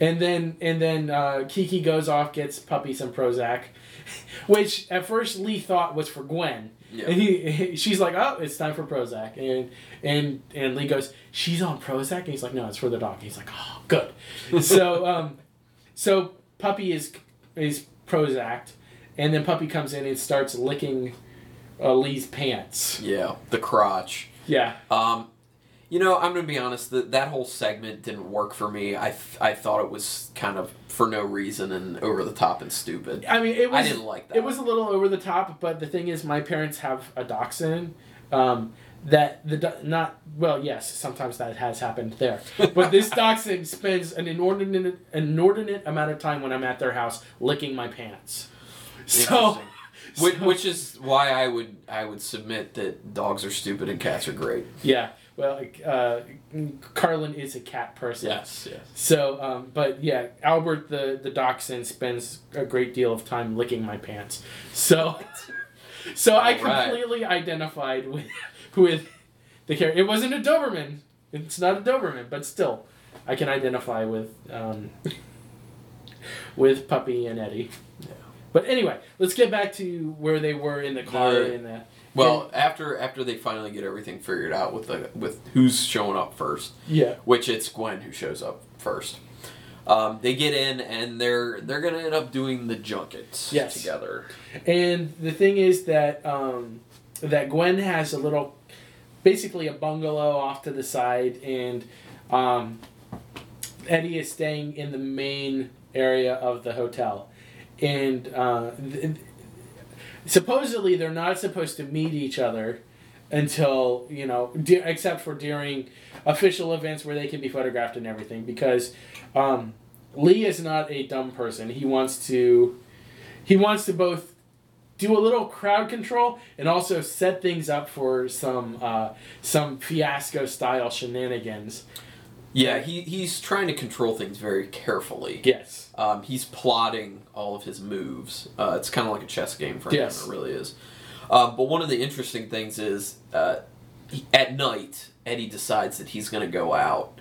[SPEAKER 3] and then and then uh, Kiki goes off gets Puppy some Prozac, which at first Lee thought was for Gwen.
[SPEAKER 2] Yeah.
[SPEAKER 3] And he, she's like, "Oh, it's time for Prozac," and and and Lee goes, "She's on Prozac," and he's like, "No, it's for the dog." He's like, "Oh, good." so um, so Puppy is is Prozac, and then Puppy comes in and starts licking uh, Lee's pants.
[SPEAKER 2] Yeah, the crotch.
[SPEAKER 3] Yeah,
[SPEAKER 2] Um, You know, I'm gonna be honest. That that whole segment didn't work for me. I th- I thought it was kind of for no reason and over the top and stupid.
[SPEAKER 3] I mean, it was.
[SPEAKER 2] I didn't like that.
[SPEAKER 3] It was a little over the top, but the thing is, my parents have a dachshund. Um, that the not well, yes, sometimes that has happened there, but this dachshund spends an inordinate inordinate amount of time when I'm at their house licking my pants. So.
[SPEAKER 2] Which, which is why I would I would submit that dogs are stupid and cats are great.
[SPEAKER 3] yeah, well, uh, Carlin is a cat person.
[SPEAKER 2] Yes, yes.
[SPEAKER 3] So, um, but yeah, Albert the the dachshund spends a great deal of time licking my pants. So, so I
[SPEAKER 2] All right.
[SPEAKER 3] completely identified with with the character. It wasn't a Doberman. It's not a Doberman, but still, I can identify with um, with Puppy and Eddie.
[SPEAKER 2] Yeah.
[SPEAKER 3] But anyway, let's get back to where they were in the car
[SPEAKER 2] The-
[SPEAKER 3] in the.
[SPEAKER 2] Well, after after they finally get everything figured out with the with who's showing up first,
[SPEAKER 3] Yeah.
[SPEAKER 2] which it's Gwen who shows up first. Um, they get in and they're they're gonna end up doing the junkets
[SPEAKER 3] Yes.
[SPEAKER 2] together.
[SPEAKER 3] And the thing is that um, that Gwen has a little, basically a bungalow off to the side, and um, Eddie is staying in the main area of the hotel, and uh, th- supposedly they're not supposed to meet each other until you know, de- except for during official events where they can be photographed and everything, because um, Lee is not a dumb person. He wants to, he wants to both do a little crowd control and also set things up for some uh, some fiasco style shenanigans.
[SPEAKER 2] Yeah, he he's trying to control things very carefully.
[SPEAKER 3] Yes.
[SPEAKER 2] Um, he's plotting all of his moves. Uh, it's kind of like a chess game for him. It really is. Um, but one of the interesting things is uh, he, at night, Eddie decides that he's going to go out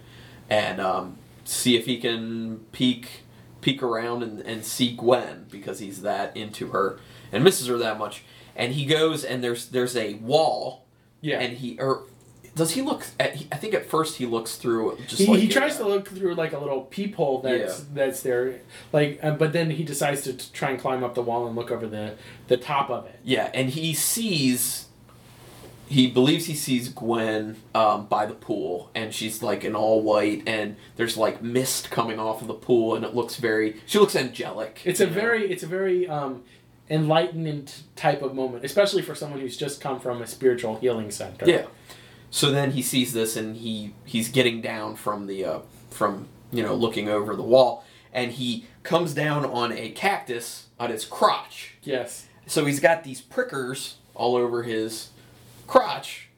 [SPEAKER 2] and um, see if he can peek peek around and, and see Gwen because he's that into her and misses her that much. And he goes and there's there's a wall
[SPEAKER 3] Yeah.
[SPEAKER 2] and he or does he look at? He, I think at first he looks through just
[SPEAKER 3] he,
[SPEAKER 2] like
[SPEAKER 3] he tries
[SPEAKER 2] uh,
[SPEAKER 3] to look through like a little peephole that's that's there, like, uh, but then he decides to t- try and climb up the wall and look over the the top of it.
[SPEAKER 2] Yeah, and he sees. He believes he sees Gwen um, by the pool, and she's like in all white, and there's like mist coming off of the pool, and it looks very. She looks angelic.
[SPEAKER 3] It's a
[SPEAKER 2] know?
[SPEAKER 3] very it's a very um, enlightened type of moment, especially for someone who's just come from a spiritual healing center.
[SPEAKER 2] Yeah. So then he sees this, and he he's getting down from the uh, from you know looking over the wall, and he comes down on a cactus on his crotch.
[SPEAKER 3] Yes.
[SPEAKER 2] So he's got these prickers all over his crotch,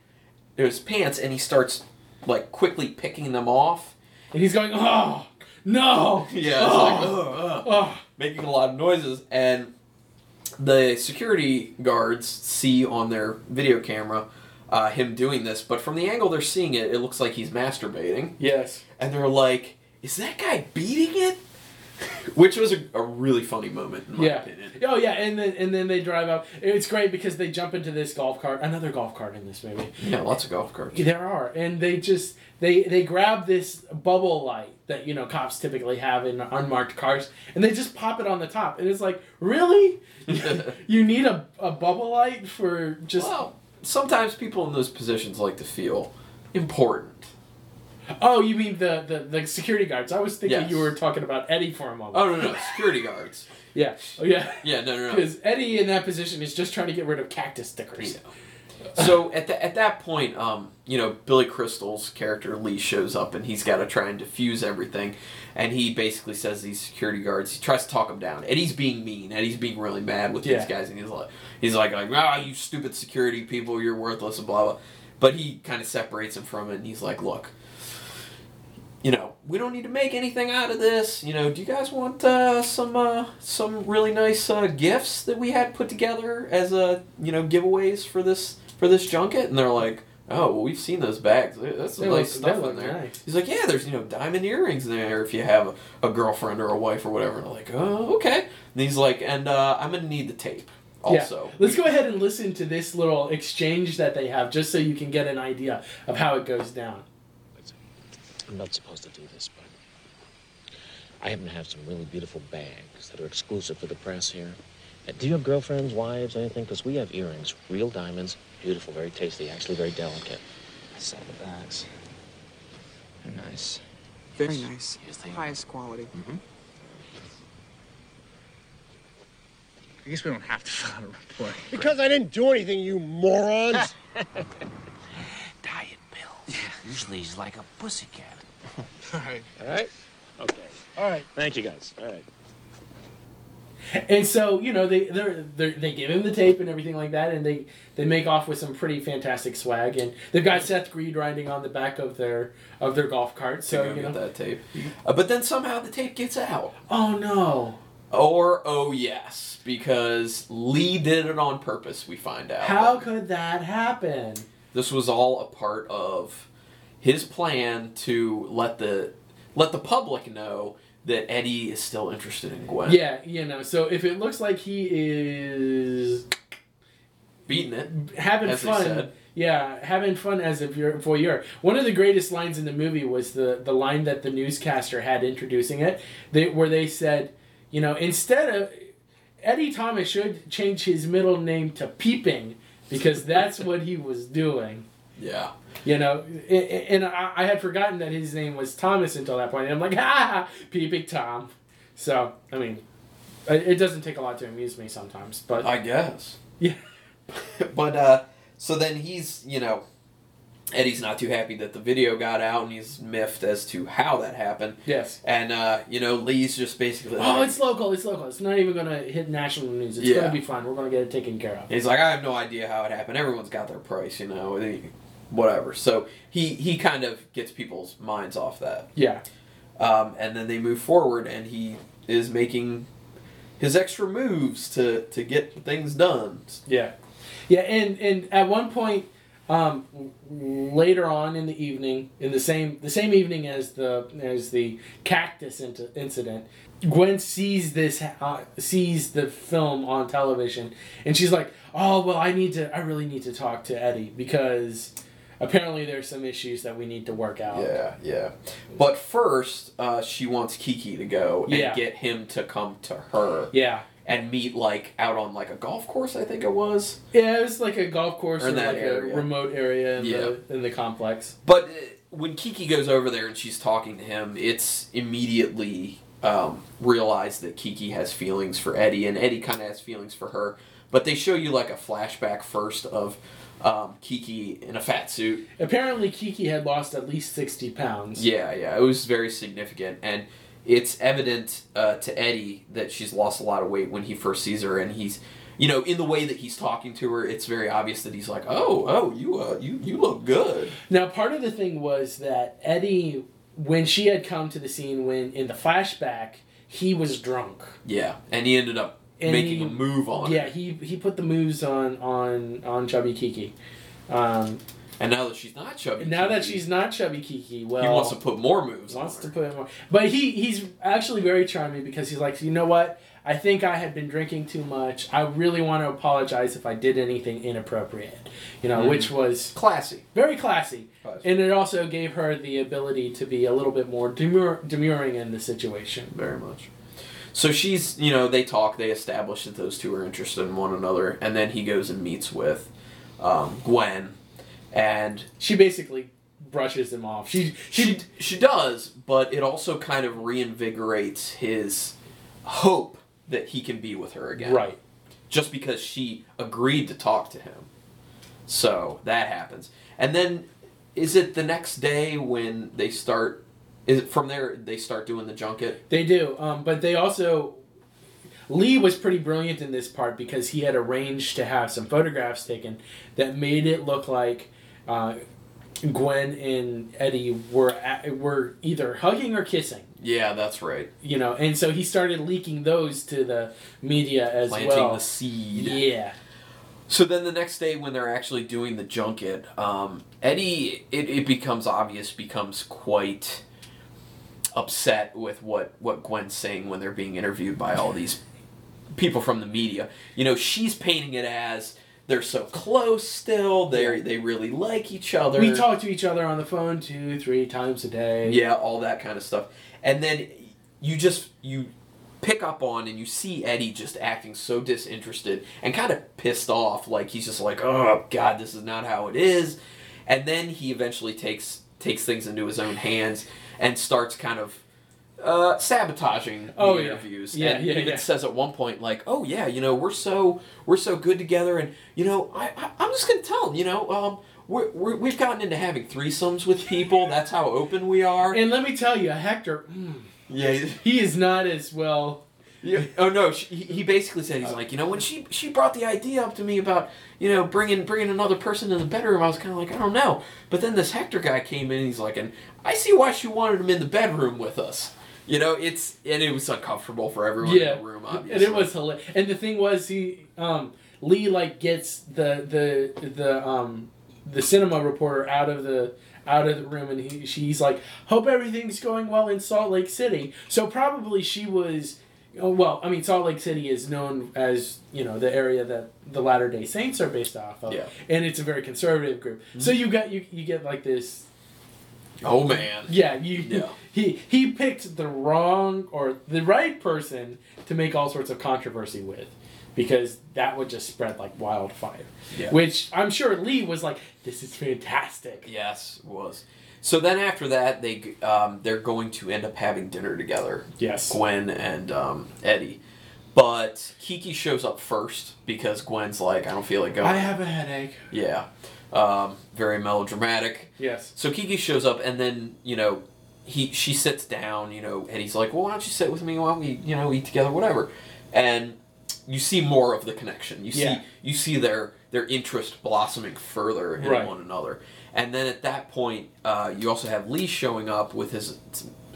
[SPEAKER 2] his pants, and he starts like quickly picking them off.
[SPEAKER 3] And he's going, oh no.
[SPEAKER 2] Yeah,
[SPEAKER 3] oh,
[SPEAKER 2] like ugh,
[SPEAKER 3] oh.
[SPEAKER 2] making a lot of noises, and the security guards see on their video camera uh, him doing this, but from the angle they're seeing it, it looks like he's masturbating,
[SPEAKER 3] Yes.
[SPEAKER 2] and they're like, "Is that guy beating it?" Which was a, a really funny moment, in my
[SPEAKER 3] Yeah.
[SPEAKER 2] opinion.
[SPEAKER 3] Oh yeah, and then and then they drive up. It's great because they jump into this golf cart, another golf cart in this movie.
[SPEAKER 2] Yeah, lots of golf carts.
[SPEAKER 3] There are, and they just they they grab this bubble light that you know cops typically have in unmarked cars, and they just pop it on the top, and it's like, really, you need a, a bubble light for just
[SPEAKER 2] sometimes people in those positions like to feel important.
[SPEAKER 3] oh, you mean the, the the security guards? I was thinking
[SPEAKER 2] Yes.
[SPEAKER 3] you were talking about Eddie for a moment.
[SPEAKER 2] Oh no, no, no security guards.
[SPEAKER 3] yeah, oh yeah,
[SPEAKER 2] Yeah, no, no, no.
[SPEAKER 3] because Eddie in that position is just trying to get rid of cactus stickers.
[SPEAKER 2] So at the, at that point, um, you know, Billy Crystal's character Lee shows up and he's got to try and diffuse everything, and he basically says these security guards. He tries to talk them down. and he's being mean. and he's being really mad with
[SPEAKER 3] Yeah.
[SPEAKER 2] these guys, and he's like, he's like, like, ah, you stupid security people, you're worthless, and blah blah. But he kind of separates him from it, and he's like, look. You know, we don't need to make anything out of this. You know, do you guys want uh, some uh, some really nice uh, gifts that we had put together as a you know giveaways for this for this junket? And they're like, oh, well, we've seen those bags. That's some
[SPEAKER 3] They
[SPEAKER 2] nice
[SPEAKER 3] look-
[SPEAKER 2] stuff in there.
[SPEAKER 3] nice.
[SPEAKER 2] He's like, yeah, there's you know diamond earrings in there if you have a, a girlfriend or a wife or whatever. And they're like, oh, okay. And he's like, and uh, I'm gonna need the tape also.
[SPEAKER 3] Yeah. Let's go ahead and listen to this little exchange that they have just so you can get an idea of how it goes down.
[SPEAKER 4] I'm not supposed to do this, but I happen to have some really beautiful bags that are exclusive for the press here. Uh, do you have girlfriends, wives, anything? Because we have earrings, real diamonds, beautiful, very tasty, actually very delicate.
[SPEAKER 5] I sell the bags.
[SPEAKER 4] They're nice.
[SPEAKER 5] Very nice.
[SPEAKER 4] Yes, they are.
[SPEAKER 5] Highest quality. Mm-hmm.
[SPEAKER 6] I guess we don't have to file a report.
[SPEAKER 7] Because I didn't do anything, you morons.
[SPEAKER 4] Diet pills. Usually he's like a pussycat.
[SPEAKER 6] All right.
[SPEAKER 7] All right? Okay.
[SPEAKER 6] All right.
[SPEAKER 7] Thank you, guys. All right.
[SPEAKER 3] And so you know they they're, they're, they give him the tape and everything like that, and they they make off with some pretty fantastic swag, and they've got Seth Green riding on the back of their of their golf cart. So you
[SPEAKER 2] get
[SPEAKER 3] know,
[SPEAKER 2] that tape. Uh, but then somehow the tape gets out.
[SPEAKER 3] oh no,
[SPEAKER 2] Or oh yes, because Lee did it on purpose. We find out.
[SPEAKER 3] how could that happen?
[SPEAKER 2] This was all a part of his plan to let the let the public know that Eddie is still interested in Gwen.
[SPEAKER 3] Yeah, you know. So if it looks like he is
[SPEAKER 2] beating it.
[SPEAKER 3] having
[SPEAKER 2] As
[SPEAKER 3] fun.
[SPEAKER 2] said.
[SPEAKER 3] Yeah, having fun as a voyeur. One of the greatest lines in the movie was the the line that the newscaster had introducing it, they, where they said, you know, instead of Eddie Thomas should change his middle name to Peeping because that's what he was doing.
[SPEAKER 2] Yeah.
[SPEAKER 3] You know, and I I had forgotten that his name was Thomas until that point. And I'm like, ah, ha, Peeping Tom. So I mean, it doesn't take a lot to amuse me sometimes, but
[SPEAKER 2] I guess.
[SPEAKER 3] yeah.
[SPEAKER 2] but uh so then he's you know Eddie's not too happy that the video got out and he's miffed as to how that happened.
[SPEAKER 3] Yes.
[SPEAKER 2] And uh, you know, Lee's just basically
[SPEAKER 3] Oh, it's local. It's local. It's not even going to hit national news. It's
[SPEAKER 2] Yeah.
[SPEAKER 3] going to be fine. We're going to get it taken care of.
[SPEAKER 2] He's like, I have no idea how it happened. Everyone's got their price, you know, whatever. So he he kind of gets people's minds off that.
[SPEAKER 3] Yeah.
[SPEAKER 2] Um, and then they move forward, and he is making his extra moves to to get things done.
[SPEAKER 3] Yeah. Yeah, and and at one point um, later on in the evening, in the same the same evening as the as the cactus inc- incident, Gwen sees this uh, sees the film on television, and she's like, "Oh well, I need to. I really need to talk to Eddie because apparently there's some issues that we need to work out."
[SPEAKER 2] Yeah, yeah. But first, uh, she wants Kiki to go and
[SPEAKER 3] Yeah.
[SPEAKER 2] get him to come to her
[SPEAKER 3] Yeah.
[SPEAKER 2] and meet like out on like a golf course. I think it was.
[SPEAKER 3] Yeah, it was like a golf course
[SPEAKER 2] Or
[SPEAKER 3] or, like
[SPEAKER 2] area.
[SPEAKER 3] a remote area in,
[SPEAKER 2] Yeah.
[SPEAKER 3] the, in the complex.
[SPEAKER 2] But uh, when Kiki goes over there and she's talking to him, it's immediately um, realized that Kiki has feelings for Eddie, and Eddie kind of has feelings for her. But they show you like a flashback first of um, Kiki in a fat suit.
[SPEAKER 3] Apparently, Kiki had lost at least 60 pounds.
[SPEAKER 2] Yeah, yeah, it was very significant, and it's evident uh, to Eddie that she's lost a lot of weight when he first sees her, and he's, you know, in the way that he's talking to her, it's very obvious that he's like, "Oh, oh, you, uh, you, you look good."
[SPEAKER 3] Now, part of the thing was that Eddie, when she had come to the scene, when in the flashback, he was drunk.
[SPEAKER 2] Yeah, and he ended up
[SPEAKER 3] And
[SPEAKER 2] making
[SPEAKER 3] he-
[SPEAKER 2] a move on.
[SPEAKER 3] Yeah, he he put the moves on on on Chubby Kiki. Um,
[SPEAKER 2] and now that she's not chubby,
[SPEAKER 3] now that she's not Chubby Kiki, well,
[SPEAKER 2] he wants to put more moves.
[SPEAKER 3] wants to put more. But he he's actually very charming because he's like, you know what? I think I had been drinking too much. I really want to apologize if I did anything inappropriate. You know,
[SPEAKER 2] Mhm.
[SPEAKER 3] which was
[SPEAKER 2] classy.
[SPEAKER 3] very classy.
[SPEAKER 2] Classy.
[SPEAKER 3] And it also gave her the ability to be a little bit more demur- demurring in the situation.
[SPEAKER 2] Very much. So she's, you know, they talk, they establish that those two are interested in one another, and then he goes and meets with um, Gwen, and
[SPEAKER 3] She basically brushes him off. She she,
[SPEAKER 2] she she does, but it also kind of reinvigorates his hope that he can be with her again.
[SPEAKER 3] right.
[SPEAKER 2] Just because she agreed to talk to him. So that happens. And then is it the next day when they start is it from there they start doing the junket?
[SPEAKER 3] They do, um, but they also. Lee was pretty brilliant in this part because he had arranged to have some photographs taken that made it look like uh, Gwen and Eddie were at, were either hugging or kissing.
[SPEAKER 2] Yeah, that's right.
[SPEAKER 3] You know, and so he started leaking those to the media as
[SPEAKER 2] Planting
[SPEAKER 3] well.
[SPEAKER 2] the seed.
[SPEAKER 3] Yeah,
[SPEAKER 2] So then the next day, when they're actually doing the junket, um, Eddie, it, it becomes obvious, becomes quite upset with what, what Gwen's saying when they're being interviewed by all these people from the media. You know, she's painting it as they're so close still, they they really like each other.
[SPEAKER 3] we talk to each other on the phone two, three times a day.
[SPEAKER 2] Yeah, all that kind of stuff. And then you just you pick up on and you see Eddie just acting so disinterested and kind of pissed off like he's just like, "Oh god, this is not how it is." And then he eventually takes takes things into his own hands and starts kind of uh, sabotaging the
[SPEAKER 3] Oh, yeah.
[SPEAKER 2] interviews.
[SPEAKER 3] Yeah,
[SPEAKER 2] and
[SPEAKER 3] yeah,
[SPEAKER 2] even
[SPEAKER 3] yeah.
[SPEAKER 2] says at one point like, "Oh yeah, you know we're so we're so good together, and you know I, I I'm just gonna tell him, you know um we're, we're we've gotten into having threesomes with people. That's how open we are.
[SPEAKER 3] And let me tell you, Hector, mm,
[SPEAKER 2] yeah."
[SPEAKER 3] he is not as well.
[SPEAKER 2] Yeah. Oh no. She, he he basically said he's like you know when she she brought the idea up to me about you know bringing bringing another person in the bedroom I was kind of like I don't know but then this Hector guy came in and he's like and I see why she wanted him in the bedroom with us you know it's and it was uncomfortable for everyone
[SPEAKER 3] yeah,
[SPEAKER 2] in the room obviously.
[SPEAKER 3] and it was hilarious. And the thing was, he um, Lee like gets the the the um, the cinema reporter out of the out of the room, and he she's like, "Hope everything's going well in Salt Lake City." So probably she was. Well, I mean, Salt Lake City is known as you know the area that the Latter Day Saints are based off of,
[SPEAKER 2] Yeah.
[SPEAKER 3] and it's a very conservative group. Mm-hmm. So you got you you get like this
[SPEAKER 2] oh man
[SPEAKER 3] yeah, you.
[SPEAKER 2] Yeah.
[SPEAKER 3] He he picked the wrong or the right person to make all sorts of controversy with, because that would just spread like wildfire.
[SPEAKER 2] Yeah.
[SPEAKER 3] Which I'm sure Lee was like, "This is fantastic."
[SPEAKER 2] yes it was so then after that they um, they're going to end up having dinner together
[SPEAKER 3] Yes.
[SPEAKER 2] Gwen and um, Eddie. But Kiki shows up first because Gwen's like, I don't feel like going.
[SPEAKER 3] I have a headache.
[SPEAKER 2] Yeah. Um, very melodramatic.
[SPEAKER 3] Yes.
[SPEAKER 2] So Kiki shows up and then, you know, he she sits down, you know, Eddie's like, Well, why don't you sit with me while we, you know, eat together, whatever. And you see more of the connection. You see
[SPEAKER 3] Yeah.
[SPEAKER 2] you see their their interest blossoming further in
[SPEAKER 3] Right.
[SPEAKER 2] one another. And then at that point, uh, you also have Lee showing up with his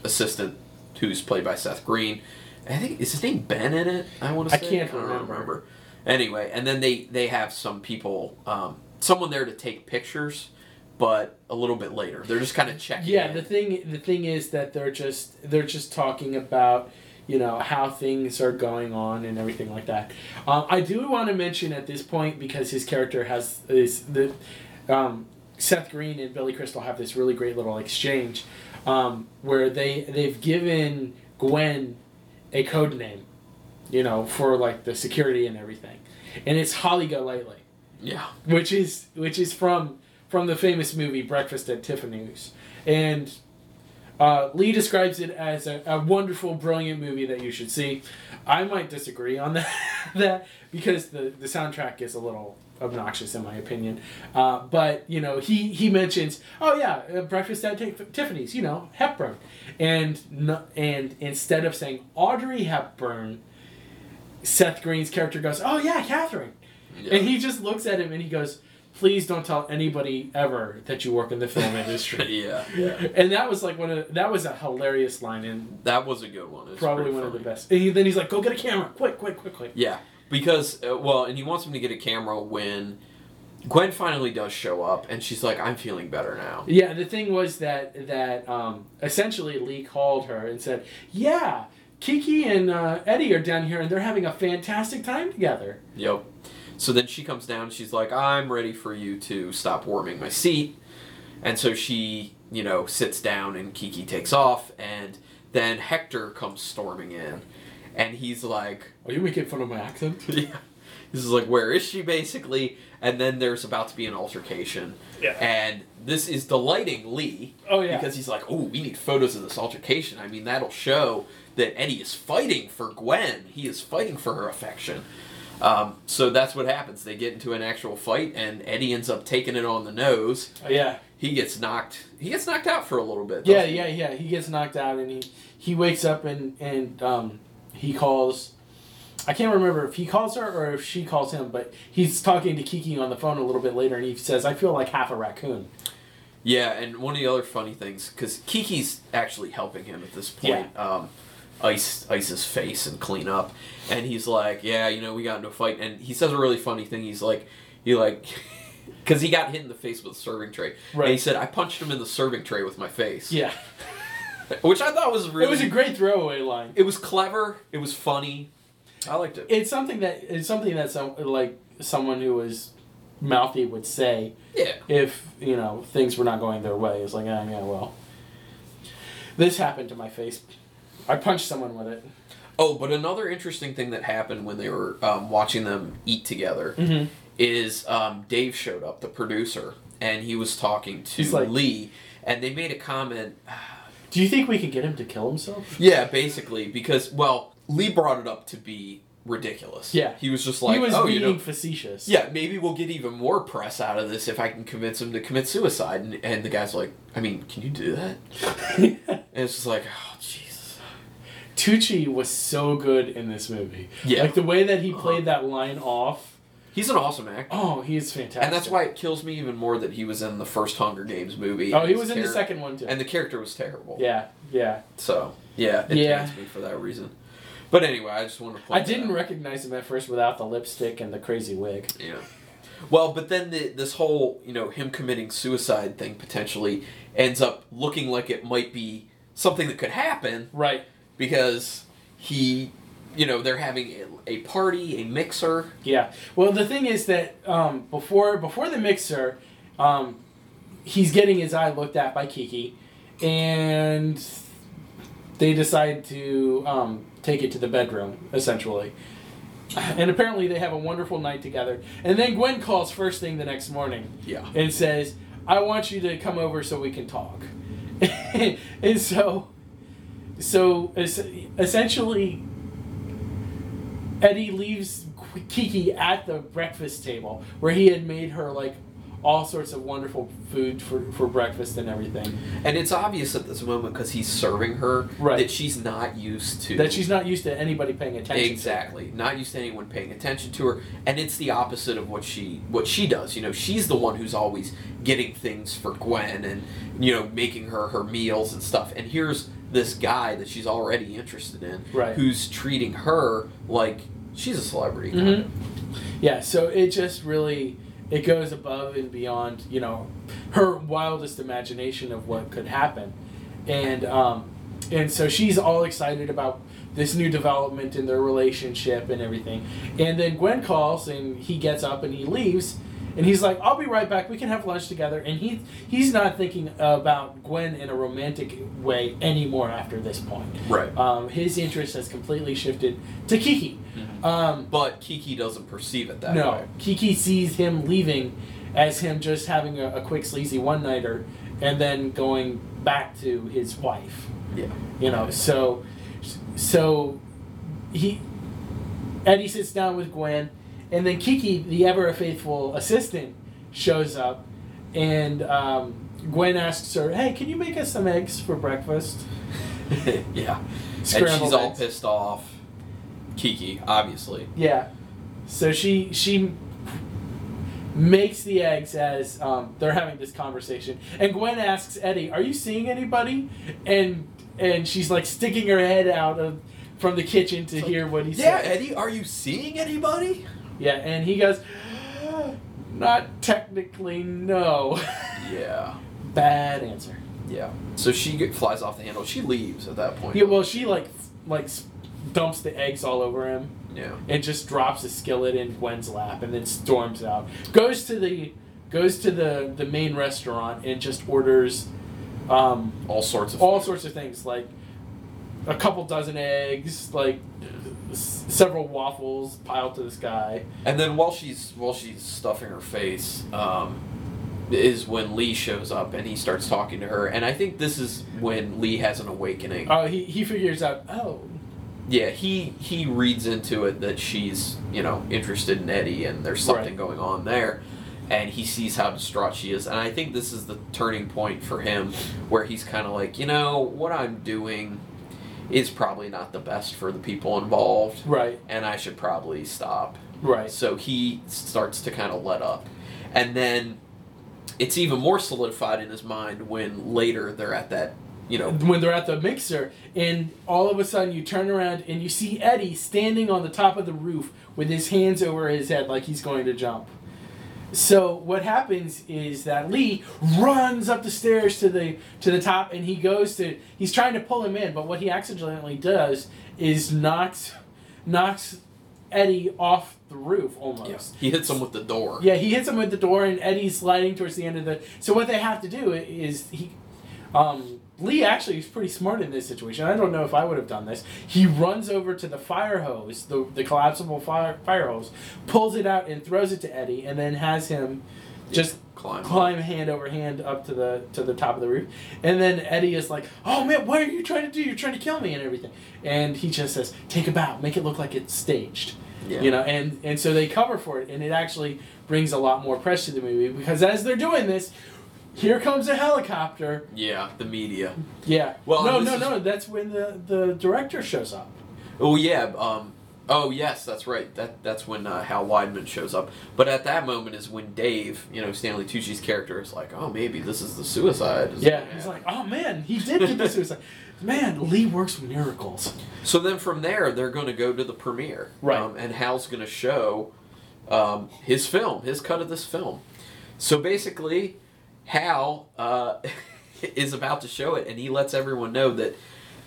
[SPEAKER 2] assistant, who's played by Seth Green. I think is his name Ben in it. I want to say
[SPEAKER 3] I
[SPEAKER 2] say.
[SPEAKER 3] can't
[SPEAKER 2] don't
[SPEAKER 3] remember.
[SPEAKER 2] Anyway, and then they they have some people, um, someone there to take pictures, but a little bit later. They're just kind of checking.
[SPEAKER 3] Yeah.
[SPEAKER 2] in.
[SPEAKER 3] The thing the thing is that they're just they're just talking about you know how things are going on and everything like that. Um, I do want to mention at this point because his character has is the um, Seth Green and Billy Crystal have this really great little exchange um, where they they've given Gwen a code name, you know, for like the security and everything, and it's Holly Golightly
[SPEAKER 2] yeah.
[SPEAKER 3] which is which is from from the famous movie Breakfast at Tiffany's, and uh, Lee describes it as a, a wonderful, brilliant movie that you should see. I might disagree on that that because the the soundtrack is a little obnoxious in my opinion. Uh, but you know, he he mentions, oh yeah, uh, Breakfast at Ti- Tiffany's, you know, Hepburn, and no, and instead of saying Audrey Hepburn, Seth Green's character goes, oh yeah, Katharine.
[SPEAKER 2] Yeah.
[SPEAKER 3] And he just looks at him and he goes, "Please don't tell anybody ever that you work in the film industry."
[SPEAKER 2] yeah, yeah.
[SPEAKER 3] and that was like one of that was a hilarious line and
[SPEAKER 2] That was a good one. It's
[SPEAKER 3] probably
[SPEAKER 2] pretty
[SPEAKER 3] one of the best. And he, then he's like, "Go get a camera, quick, quick, quick, quick."
[SPEAKER 2] Yeah, because uh, well, and he wants him to get a camera when Gwen finally does show up, and she's like, "I'm feeling better now."
[SPEAKER 3] Yeah, the thing was that that um, essentially Lee called her and said, "Yeah, Kiki and uh, Eddie are down here and they're having a fantastic time together."
[SPEAKER 2] Yep. So then she comes down. She's like, "I'm ready for you to stop warming my seat," and so she, you know, sits down, and Kiki takes off, and then Hector comes storming in, and he's like,
[SPEAKER 3] Are you making fun of my accent?
[SPEAKER 2] yeah. This is like, where is she, basically? And then there's about to be an altercation.
[SPEAKER 3] Yeah.
[SPEAKER 2] And this is delighting Lee.
[SPEAKER 3] Oh, yeah.
[SPEAKER 2] Because he's like, oh, we need photos of this altercation. I mean, that'll show that Eddie is fighting for Gwen. He is fighting for her affection. Um, so that's what happens. They get into an actual fight, and Eddie ends up taking it on the nose.
[SPEAKER 3] Oh, yeah.
[SPEAKER 2] He gets knocked. He gets knocked out for a little bit.
[SPEAKER 3] Yeah,
[SPEAKER 2] doesn't he?
[SPEAKER 3] yeah, yeah. He gets knocked out and he he wakes up and and um, he calls. I can't remember if he calls her or if she calls him, but he's talking to Kiki on the phone a little bit later, and he says, "I feel like half a raccoon."
[SPEAKER 2] Yeah, and one of the other funny things, because Kiki's actually helping him at this point, um, ice ice his face and clean up, and he's like, "Yeah, you know, we got into a fight," and he says a really funny thing. He's like, "He like." Because he got hit in the face with a serving tray. And he
[SPEAKER 3] Right.
[SPEAKER 2] said, I punched him in the serving tray with my face.
[SPEAKER 3] Yeah,
[SPEAKER 2] Which I thought was really.
[SPEAKER 3] it was a great throwaway line.
[SPEAKER 2] It was clever. It was funny. I liked it.
[SPEAKER 3] It's something that it's something that some like someone who was mouthy would say
[SPEAKER 2] Yeah.
[SPEAKER 3] if you know things were not going their way. It's like, ah, yeah, well, this happened to my face. I punched someone with it.
[SPEAKER 2] Oh, but another interesting thing that happened when they were um, watching them eat together
[SPEAKER 3] Mm-hmm.
[SPEAKER 2] is um, Dave showed up, the producer, and he was talking to
[SPEAKER 3] like-
[SPEAKER 2] Lee, and they made a comment.
[SPEAKER 3] Do you think we could get him to kill himself?
[SPEAKER 2] Yeah, basically, because well, Lee brought it up to be ridiculous.
[SPEAKER 3] Yeah.
[SPEAKER 2] he was just like,
[SPEAKER 3] he was
[SPEAKER 2] oh,
[SPEAKER 3] being
[SPEAKER 2] you know,
[SPEAKER 3] facetious.
[SPEAKER 2] yeah, maybe we'll get even more press out of this if I can convince him to commit suicide. And, and the guy's like, I mean, can you do that? And it's just like, oh, Jesus.
[SPEAKER 3] Tucci was so good in this movie.
[SPEAKER 2] Yeah.
[SPEAKER 3] Like the way that he played uh-huh. that line off.
[SPEAKER 2] He's an awesome actor.
[SPEAKER 3] Oh, he's fantastic.
[SPEAKER 2] And that's why it kills me even more that he was in the first Hunger Games movie.
[SPEAKER 3] Oh, he was in the second one too.
[SPEAKER 2] And the character was terrible.
[SPEAKER 3] yeah, yeah.
[SPEAKER 2] So, yeah, it
[SPEAKER 3] Yeah.
[SPEAKER 2] me for that reason. But anyway, I just wanted to
[SPEAKER 3] I didn't
[SPEAKER 2] out.
[SPEAKER 3] recognize him at first without the lipstick and the crazy wig.
[SPEAKER 2] Yeah. Well, but then the, this whole, you know, him committing suicide thing potentially ends up looking like it might be something that could happen
[SPEAKER 3] Right.
[SPEAKER 2] because he, you know, they're having a, a party, a mixer.
[SPEAKER 3] Yeah. Well, the thing is that um, before before the mixer, um, he's getting his eye looked at by Kiki, and they decide to um, take it to the bedroom essentially. And apparently they have a wonderful night together. And then Gwen calls first thing the next morning
[SPEAKER 2] Yeah.
[SPEAKER 3] and says, "I want you to come over so we can talk." and so, so es- essentially, Eddie leaves Kiki at the breakfast table where he had made her like all sorts of wonderful food for, for breakfast and everything.
[SPEAKER 2] And it's obvious at this moment because he's serving her
[SPEAKER 3] Right.
[SPEAKER 2] that she's not used to.
[SPEAKER 3] That she's not used to anybody paying attention. to her.
[SPEAKER 2] Exactly. Not used to anyone paying attention to her, and it's the opposite of what she what she does. You know, she's the one who's always getting things for Gwen and you know making her her meals and stuff. And here's this guy that she's already interested in,
[SPEAKER 3] Right.
[SPEAKER 2] who's treating her like she's a celebrity.
[SPEAKER 3] Mhm. Yeah, so it just really it goes above and beyond, you know, her wildest imagination of what could happen, and um, and so she's all excited about this new development in their relationship and everything, and then Gwen calls and he gets up and he leaves. And he's like, "I'll be right back. We can have lunch together." And he he's not thinking about Gwen in a romantic way anymore after this point.
[SPEAKER 2] Right.
[SPEAKER 3] Um, his interest has completely shifted to Kiki. Um,
[SPEAKER 2] But Kiki doesn't perceive it that
[SPEAKER 3] no,
[SPEAKER 2] way. No.
[SPEAKER 3] Kiki sees him leaving as him just having a, a quick sleazy one nighter and then going back to his wife.
[SPEAKER 2] Yeah.
[SPEAKER 3] You know, so so he Eddie sits down with Gwen, and then Kiki, the ever faithful assistant, shows up, and um, Gwen asks her, "Hey, can you make us some eggs for breakfast?"
[SPEAKER 2] yeah. and
[SPEAKER 3] Scrambled
[SPEAKER 2] she's all
[SPEAKER 3] eggs.
[SPEAKER 2] pissed off. Kiki, obviously.
[SPEAKER 3] Yeah. So she she makes the eggs as um, they're having this conversation, and Gwen asks Eddie, "Are you seeing anybody?" And and she's like sticking her head out of from the kitchen to hear what he
[SPEAKER 2] Yeah,
[SPEAKER 3] says.
[SPEAKER 2] Eddie, are you seeing anybody?
[SPEAKER 3] Yeah, and he goes, "Not technically, no."
[SPEAKER 2] Yeah.
[SPEAKER 3] Bad answer.
[SPEAKER 2] Yeah. So she get, flies off the handle. She leaves at that point.
[SPEAKER 3] Yeah, well, she like like dumps the eggs all over him.
[SPEAKER 2] Yeah.
[SPEAKER 3] and just drops a skillet in Gwen's lap and then storms out. Goes to the goes to the the main restaurant and just orders um,
[SPEAKER 2] All sorts of
[SPEAKER 3] all
[SPEAKER 2] food.
[SPEAKER 3] sorts of things like a couple dozen eggs, like s- several waffles piled to the sky.
[SPEAKER 2] And then while she's while she's stuffing her face, um, is when Lee shows up and he starts talking to her. And I think this is when Lee has an awakening.
[SPEAKER 3] Oh, he he figures out. Oh,
[SPEAKER 2] yeah, he he reads into it that she's you know interested in Eddie and there's something
[SPEAKER 3] Right.
[SPEAKER 2] going on there. And he sees how distraught she is, and I think this is the turning point for him, where he's kind of like, you know, what I'm doing is probably not the best for the people involved,
[SPEAKER 3] right,
[SPEAKER 2] and I should probably stop.
[SPEAKER 3] right.
[SPEAKER 2] So he starts to kind of let up. And then it's even more solidified in his mind when later they're at that, you know,
[SPEAKER 3] when they're at the mixer, and all of a sudden you turn around and you see Eddie standing on the top of the roof with his hands over his head like he's going to jump. So what happens is that Lee runs up the stairs to the to the top and he goes to he's trying to pull him in, but what he accidentally does is knocks knocks Eddie off the roof almost.
[SPEAKER 2] he hits him with the door.
[SPEAKER 3] Yeah, he hits him with the door, and Eddie's sliding towards the end of the. So what they have to do is he, um, Lee actually is pretty smart in this situation. I don't know if I would have done this. He runs over to the fire hose, the the collapsible fire fire hose, pulls it out and throws it to Eddie, and then has him just
[SPEAKER 2] climb.
[SPEAKER 3] climb hand over hand up to the to the top of the roof, and then Eddie is like, "Oh man, what are you trying to do? You're trying to kill me and everything." And he just says, "Take a bow, make it look like it's staged."
[SPEAKER 2] Yeah.
[SPEAKER 3] You know, and and so they cover for it, and it actually brings a lot more pressure to the movie because as they're doing this, here comes a helicopter.
[SPEAKER 2] Yeah, the media.
[SPEAKER 3] Yeah.
[SPEAKER 2] Well,
[SPEAKER 3] no, no,
[SPEAKER 2] is-
[SPEAKER 3] no. That's when the the director shows up.
[SPEAKER 2] Oh yeah. Um. Oh yes, that's right. That that's when uh, Hal Weidmann shows up. But at that moment is when Dave, you know, Stanley Tucci's character is like, oh, maybe this is the suicide. is
[SPEAKER 3] Yeah. He's like, "Oh man, he did get the suicide." Man, Lee works miracles.
[SPEAKER 2] So then from there, they're going to go to the premiere.
[SPEAKER 3] Right.
[SPEAKER 2] Um, and Hal's going to show um, his film, his cut of this film. So basically, Hal uh, is about to show it, and he lets everyone know that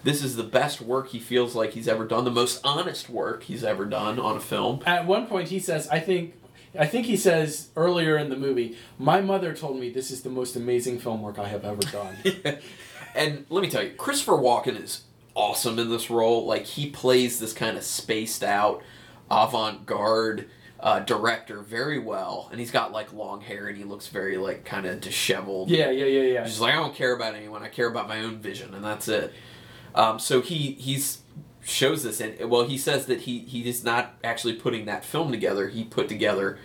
[SPEAKER 2] this is the best work he feels like he's ever done, the most honest work he's ever done on a film.
[SPEAKER 3] At one point, he says, "I think." I think he says earlier in the movie, "My mother told me this is the most amazing film work I have ever done."
[SPEAKER 2] and let me tell you, Christopher Walken is awesome in this role. Like he plays this kind of spaced out, avant-garde uh, director very well, and he's got like long hair and he looks very like kind of disheveled.
[SPEAKER 3] yeah, yeah, yeah, yeah.
[SPEAKER 2] He's like I don't care about anyone. I care about my own vision, and that's it. Um, so he he's shows this, and well, he says that he he is not actually putting that film together. He put together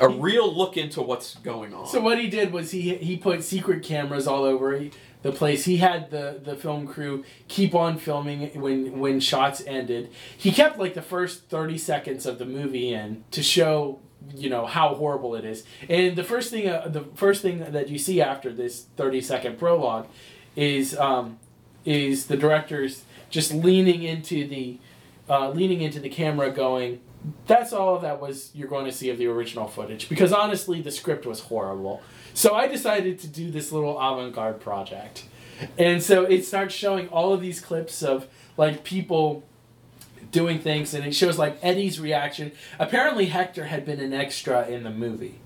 [SPEAKER 2] a real look into what's going on.
[SPEAKER 3] So what he did was he he put secret cameras all over the place. He had the the film crew keep on filming when when shots ended. He kept like the first 30 seconds of the movie in to show you know how horrible it is. And the first thing uh, the first thing that you see after this 30 second prologue is um is the directors just leaning into the uh, leaning into the camera going that's all that was you're going to see of the original footage because honestly the script was horrible. So i decided to do this little avant-garde project. And so it starts showing all of these clips of like people doing things and it shows like eddie's reaction. Apparently hector had been an extra in the movie.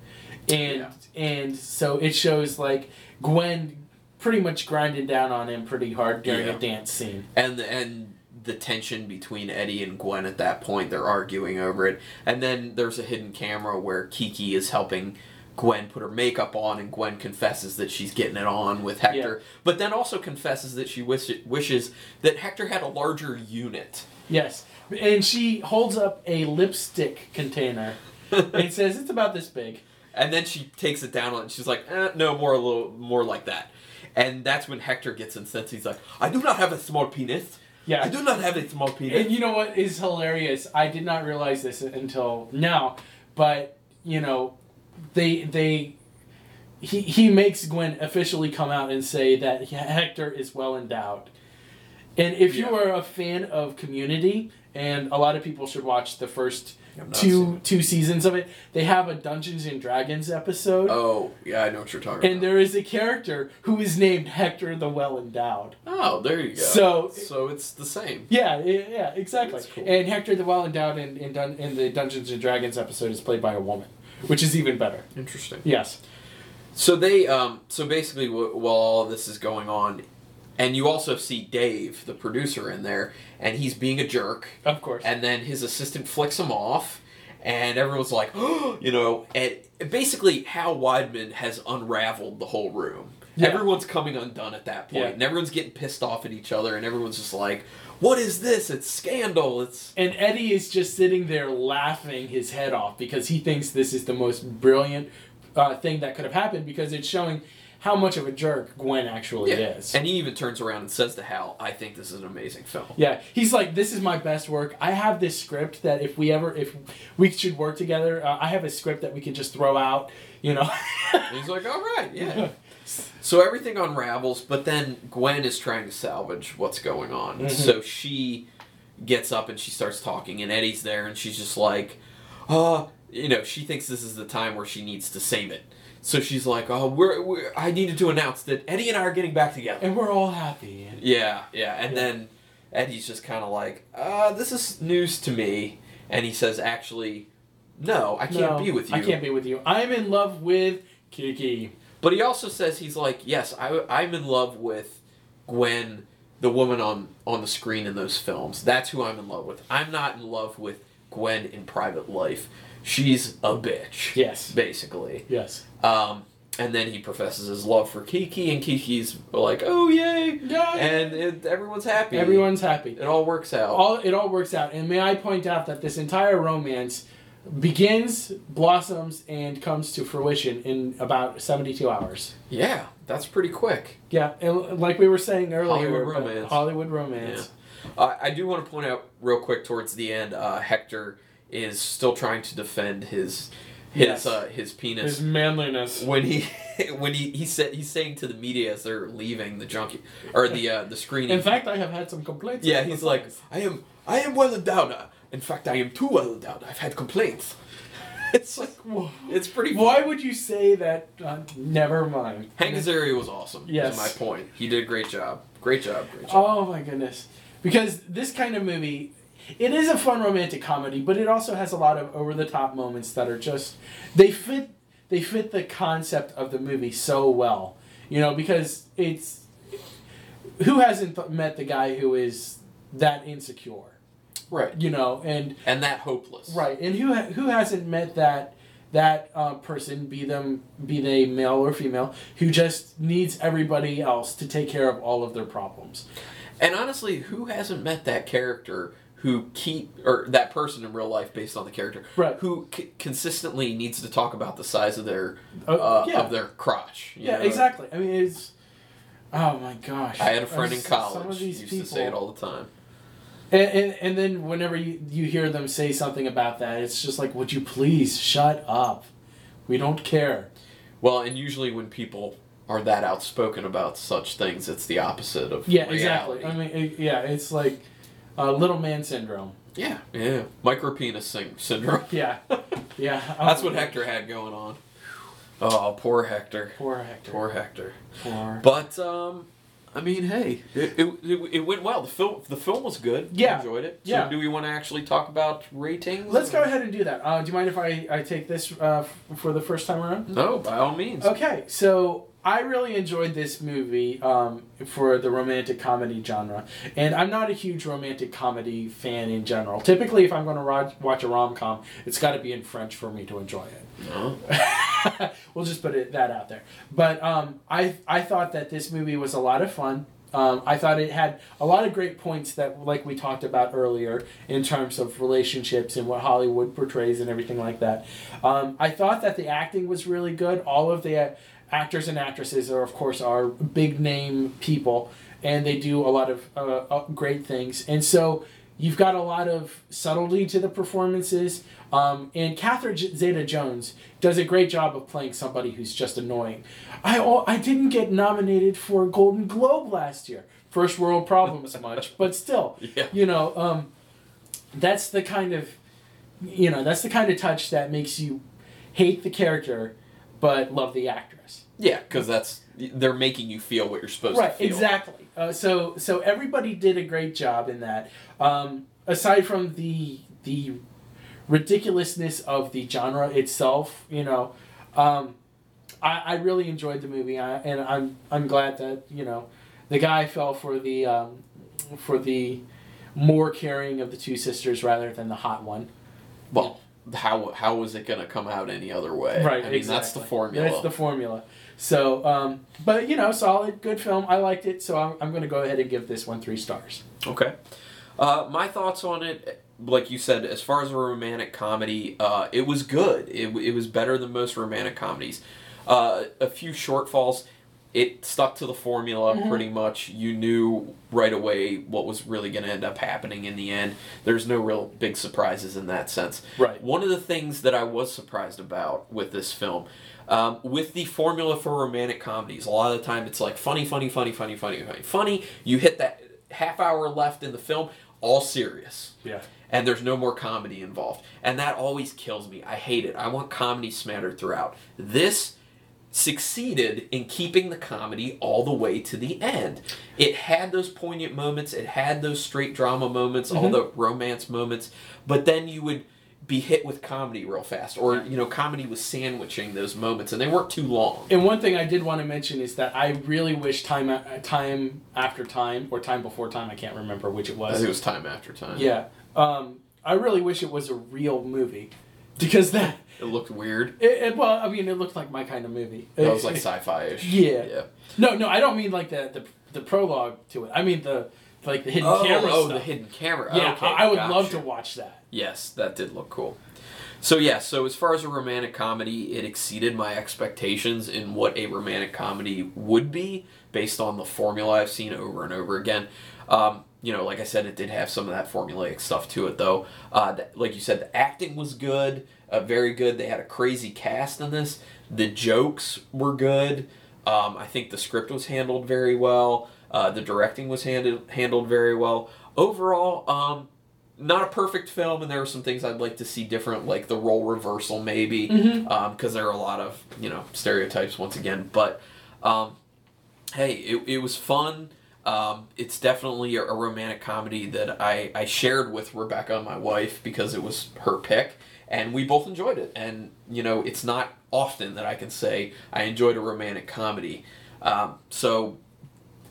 [SPEAKER 3] And
[SPEAKER 2] Yeah.
[SPEAKER 3] and so it shows like gwen pretty much grinding down on him pretty hard during
[SPEAKER 2] Yeah.
[SPEAKER 3] a dance scene.
[SPEAKER 2] And and the tension between Eddie and Gwen at that point. They're arguing over it. And then there's a hidden camera where Kiki is helping Gwen put her makeup on and Gwen confesses that she's getting it on with Hector but then also confesses that she wish, wishes that Hector had a larger unit.
[SPEAKER 3] Yes. And she holds up a lipstick container. And says it's about this big.
[SPEAKER 2] and then she takes it down and she's like eh, no more a little more like that. And that's when Hector gets incensed. He's like I do not have a small penis
[SPEAKER 3] Yeah.
[SPEAKER 2] I do not have a small penis
[SPEAKER 3] And you know what is hilarious? I did not realize this until now, but you know, they they he he makes Gwen officially come out and say that Hector is well endowed. And if you are a fan of Community, and a lot of people should watch the first
[SPEAKER 2] I've not seen
[SPEAKER 3] two two seasons of it, they have a Dungeons and Dragons episode.
[SPEAKER 2] oh yeah I know what you're talking
[SPEAKER 3] And
[SPEAKER 2] about And
[SPEAKER 3] there is a character who is named Hector the Well Endowed.
[SPEAKER 2] oh there you go
[SPEAKER 3] So-
[SPEAKER 2] so it's the same
[SPEAKER 3] Yeah, yeah, exactly.
[SPEAKER 2] Cool.
[SPEAKER 3] And Hector the Well Endowed in, in, Dun- in the Dungeons and Dragons episode is played by a woman, which is even better.
[SPEAKER 2] interesting
[SPEAKER 3] Yes.
[SPEAKER 2] So they, um, so basically, while all this is going on, and you also see Dave, the producer, in there, and he's being a jerk,
[SPEAKER 3] Of course.
[SPEAKER 2] and then his assistant flicks him off, and everyone's like, you know, and basically, Hal Weidmann has unraveled the whole room.
[SPEAKER 3] Yeah.
[SPEAKER 2] Everyone's coming undone at that point,
[SPEAKER 3] Yeah.
[SPEAKER 2] and everyone's getting pissed off at each other, and everyone's just like, "What is this? It's scandal! It's
[SPEAKER 3] and Eddie is just sitting there laughing his head off because he thinks this is the most brilliant uh, thing that could have happened because it's showing how much of a jerk Gwen actually is.
[SPEAKER 2] And he even turns around and says to Hal, "I think this is an amazing film."
[SPEAKER 3] Yeah, he's like, "This is my best work. I have this script that if we ever, if we should work together, uh, I have a script that we can just throw out. You know."
[SPEAKER 2] He's like, all right, yeah. So everything unravels, but then Gwen is trying to salvage what's going on.
[SPEAKER 3] Mhm.
[SPEAKER 2] So she gets up and she starts talking, and Eddie's there, and she's just like, uh, you know, she thinks this is the time where she needs to save it. So she's like, oh, we're, we're I needed to announce that Eddie and I are getting back together.
[SPEAKER 3] and we're all happy. And
[SPEAKER 2] Yeah, yeah. And
[SPEAKER 3] Yeah.
[SPEAKER 2] then Eddie's just kind of like, uh, this is news to me. And he says, actually, no, I can't
[SPEAKER 3] No,
[SPEAKER 2] be with you.
[SPEAKER 3] I can't be with you. I'm in love with Kiki.
[SPEAKER 2] But he also says he's like, yes, I, I'm in love with Gwen, the woman on on the screen in those films. That's who I'm in love with. I'm not in love with Gwen in private life. She's a bitch.
[SPEAKER 3] Yes.
[SPEAKER 2] basically.
[SPEAKER 3] Yes.
[SPEAKER 2] Um, and then he professes his love for Kiki, and Kiki's like, "Oh yay!"
[SPEAKER 3] Yeah.
[SPEAKER 2] and it, everyone's happy.
[SPEAKER 3] Everyone's happy.
[SPEAKER 2] It all works out.
[SPEAKER 3] all it all works out. And may I point out that this entire romance begins, blossoms, and comes to fruition in about seventy-two hours.
[SPEAKER 2] yeah, that's pretty quick.
[SPEAKER 3] Yeah, and like we were saying earlier,
[SPEAKER 2] Hollywood romance.
[SPEAKER 3] Hollywood romance.
[SPEAKER 2] Uh, I do want to point out real quick towards the end, uh, Hector is still trying to defend his his
[SPEAKER 3] Yes.
[SPEAKER 2] uh, his penis
[SPEAKER 3] His manliness.
[SPEAKER 2] when he when he he said he's saying to the media as they're leaving the junkie or the uh, the screening.
[SPEAKER 3] In fact, I have had some complaints.
[SPEAKER 2] yeah, he's like. I am I am well endowed. uh, In fact, I am too well endowed. I've had complaints. It's like
[SPEAKER 3] Wha-
[SPEAKER 2] it's pretty.
[SPEAKER 3] Why would you say that? Uh, never mind.
[SPEAKER 2] Hank Azaria was awesome.
[SPEAKER 3] Yes.
[SPEAKER 2] my point. He did a great job. Great job. Great job.
[SPEAKER 3] Oh my goodness. Because this kind of movie, it is a fun romantic comedy, but it also has a lot of over the top moments that are just they fit they fit the concept of the movie so well. You know, because it's who hasn't th- met the guy who is that insecure,
[SPEAKER 2] right.
[SPEAKER 3] you know, and
[SPEAKER 2] And that hopeless.
[SPEAKER 3] right, and who who hasn't met that that uh, person, be them be they male or female, who just needs everybody else to take care of all of their problems.
[SPEAKER 2] And honestly, who hasn't met that character who keep or that person in real life based on the character,
[SPEAKER 3] Right.
[SPEAKER 2] Who c- consistently needs to talk about the size of their
[SPEAKER 3] Uh,
[SPEAKER 2] uh,
[SPEAKER 3] yeah.
[SPEAKER 2] of their crotch. you
[SPEAKER 3] Yeah,
[SPEAKER 2] know?
[SPEAKER 3] exactly. I mean, it's. Oh my gosh.
[SPEAKER 2] I had a friend in college used to say it all the time.
[SPEAKER 3] And, and, and then whenever you, you hear them say something about that, it's just like, would you please shut up? We don't care.
[SPEAKER 2] Well, and usually when people are that outspoken about such things, it's the opposite of
[SPEAKER 3] Yeah,
[SPEAKER 2] reality.
[SPEAKER 3] exactly. I mean, it, yeah, it's like uh, little man syndrome.
[SPEAKER 2] yeah, yeah, micropenis syn- syndrome.
[SPEAKER 3] Yeah, yeah.
[SPEAKER 2] That's what Hector had going on. Oh, poor Hector.
[SPEAKER 3] Poor Hector.
[SPEAKER 2] Poor Hector.
[SPEAKER 3] Poor.
[SPEAKER 2] But um, I mean, hey, it, it, it, it went well. The film the film was good.
[SPEAKER 3] Yeah.
[SPEAKER 2] I enjoyed it. So
[SPEAKER 3] Yeah.
[SPEAKER 2] do we want to actually talk about ratings?
[SPEAKER 3] Let's go ahead and do that. Uh, do you mind if I, I take this uh, f- for the first time around?
[SPEAKER 2] No, by all means.
[SPEAKER 3] Okay, so I really enjoyed this movie um, for the romantic comedy genre, and I'm not a huge romantic comedy fan in general. Typically, if I'm going to ro- watch a rom com, it's got to be in French for me to enjoy it.
[SPEAKER 2] No.
[SPEAKER 3] we'll just put it that out there. But um, I I thought that this movie was a lot of fun. Um, I thought it had a lot of great points that, like we talked about earlier, in terms of relationships and what Hollywood portrays and everything like that. Um, I thought that the acting was really good. All of the uh, actors and actresses are, of course, are big name people, and they do a lot of uh, uh, great things. And so you've got a lot of subtlety to the performances. Um, and Catherine Zeta Jones does a great job of playing somebody who's just annoying. I I didn't get nominated for a Golden Globe last year. First world problems much, but still,
[SPEAKER 2] Yeah.
[SPEAKER 3] you know, um, that's the kind of, you know, that's the kind of touch that makes you hate the character, but love the actress.
[SPEAKER 2] Yeah, because that's they're making you feel what you're supposed
[SPEAKER 3] Right,
[SPEAKER 2] to feel.
[SPEAKER 3] Right, exactly. Uh, so so everybody did a great job in that. Um, aside from the the ridiculousness of the genre itself, you know, um, I, I really enjoyed the movie, I, and I'm I'm glad that you know the guy fell for the um, for the more caring of the two sisters rather than the hot one.
[SPEAKER 2] Well, how how was it going to come out any other way?
[SPEAKER 3] Right,
[SPEAKER 2] I mean, that's the formula.
[SPEAKER 3] That's the formula. So, um, but you know, solid, good film. I liked it, so I'm, I'm going to go ahead and give this one three stars.
[SPEAKER 2] Okay. Uh, my thoughts on it, like you said, as far as a romantic comedy, uh, it was good. It, it was better than most romantic comedies. Uh, a few shortfalls. It stuck to the formula
[SPEAKER 3] Mm-hmm.
[SPEAKER 2] pretty much. You knew right away what was really going to end up happening in the end. There's no real big surprises in that sense.
[SPEAKER 3] Right.
[SPEAKER 2] One of the things that I was surprised about with this film, um, with the formula for romantic comedies, a lot of the time it's like funny, funny, funny, funny, funny, funny, funny. You hit that half hour left in the film, all serious.
[SPEAKER 3] Yeah.
[SPEAKER 2] And there's no more comedy involved. And that always kills me. I hate it. I want comedy smattered throughout. This succeeded in keeping the comedy all the way to the end. It had those poignant moments, it had those straight drama moments, all the romance moments, but then you would be hit with comedy real fast or you know comedy was sandwiching those moments and they weren't too long.
[SPEAKER 3] And one thing I did want to mention is that I really wish time a- time after time or time before time I can't remember which it
[SPEAKER 2] I
[SPEAKER 3] was.
[SPEAKER 2] think it was time after time.
[SPEAKER 3] Yeah. Um, I really wish it was a real movie because that.
[SPEAKER 2] It looked weird.
[SPEAKER 3] It, it- well, I mean, it looked like my kind of movie.
[SPEAKER 2] That was like sci-fi ish.
[SPEAKER 3] Yeah.
[SPEAKER 2] Yeah.
[SPEAKER 3] No, no, I don't mean like the the, the prologue to it. I mean the like the hidden
[SPEAKER 2] Oh,
[SPEAKER 3] camera
[SPEAKER 2] oh,
[SPEAKER 3] stuff.
[SPEAKER 2] the hidden camera.
[SPEAKER 3] yeah,
[SPEAKER 2] okay,
[SPEAKER 3] I, I would love to watch that.
[SPEAKER 2] Yes, that did look cool. So yeah, so as far as a romantic comedy, it exceeded my expectations in what a romantic comedy would be based on the formula I've seen over and over again. Um, you know, like I said, it did have some of that formulaic stuff to it, though. Uh, th- like you said, the acting was good, uh, very good. They had a crazy cast in this. The jokes were good. Um, I think the script was handled very well. Uh, the directing was handled handled very well. Overall, um, not a perfect film, and there are some things I'd like to see different, like the role reversal, maybe, because there are a lot of you know stereotypes once again. But um, hey, it, it was fun. Um, it's definitely a, a romantic comedy that I, I shared with Rebecca, my wife, because it was her pick, and we both enjoyed it. And you know, it's not often that I can say I enjoyed a romantic comedy. Um, so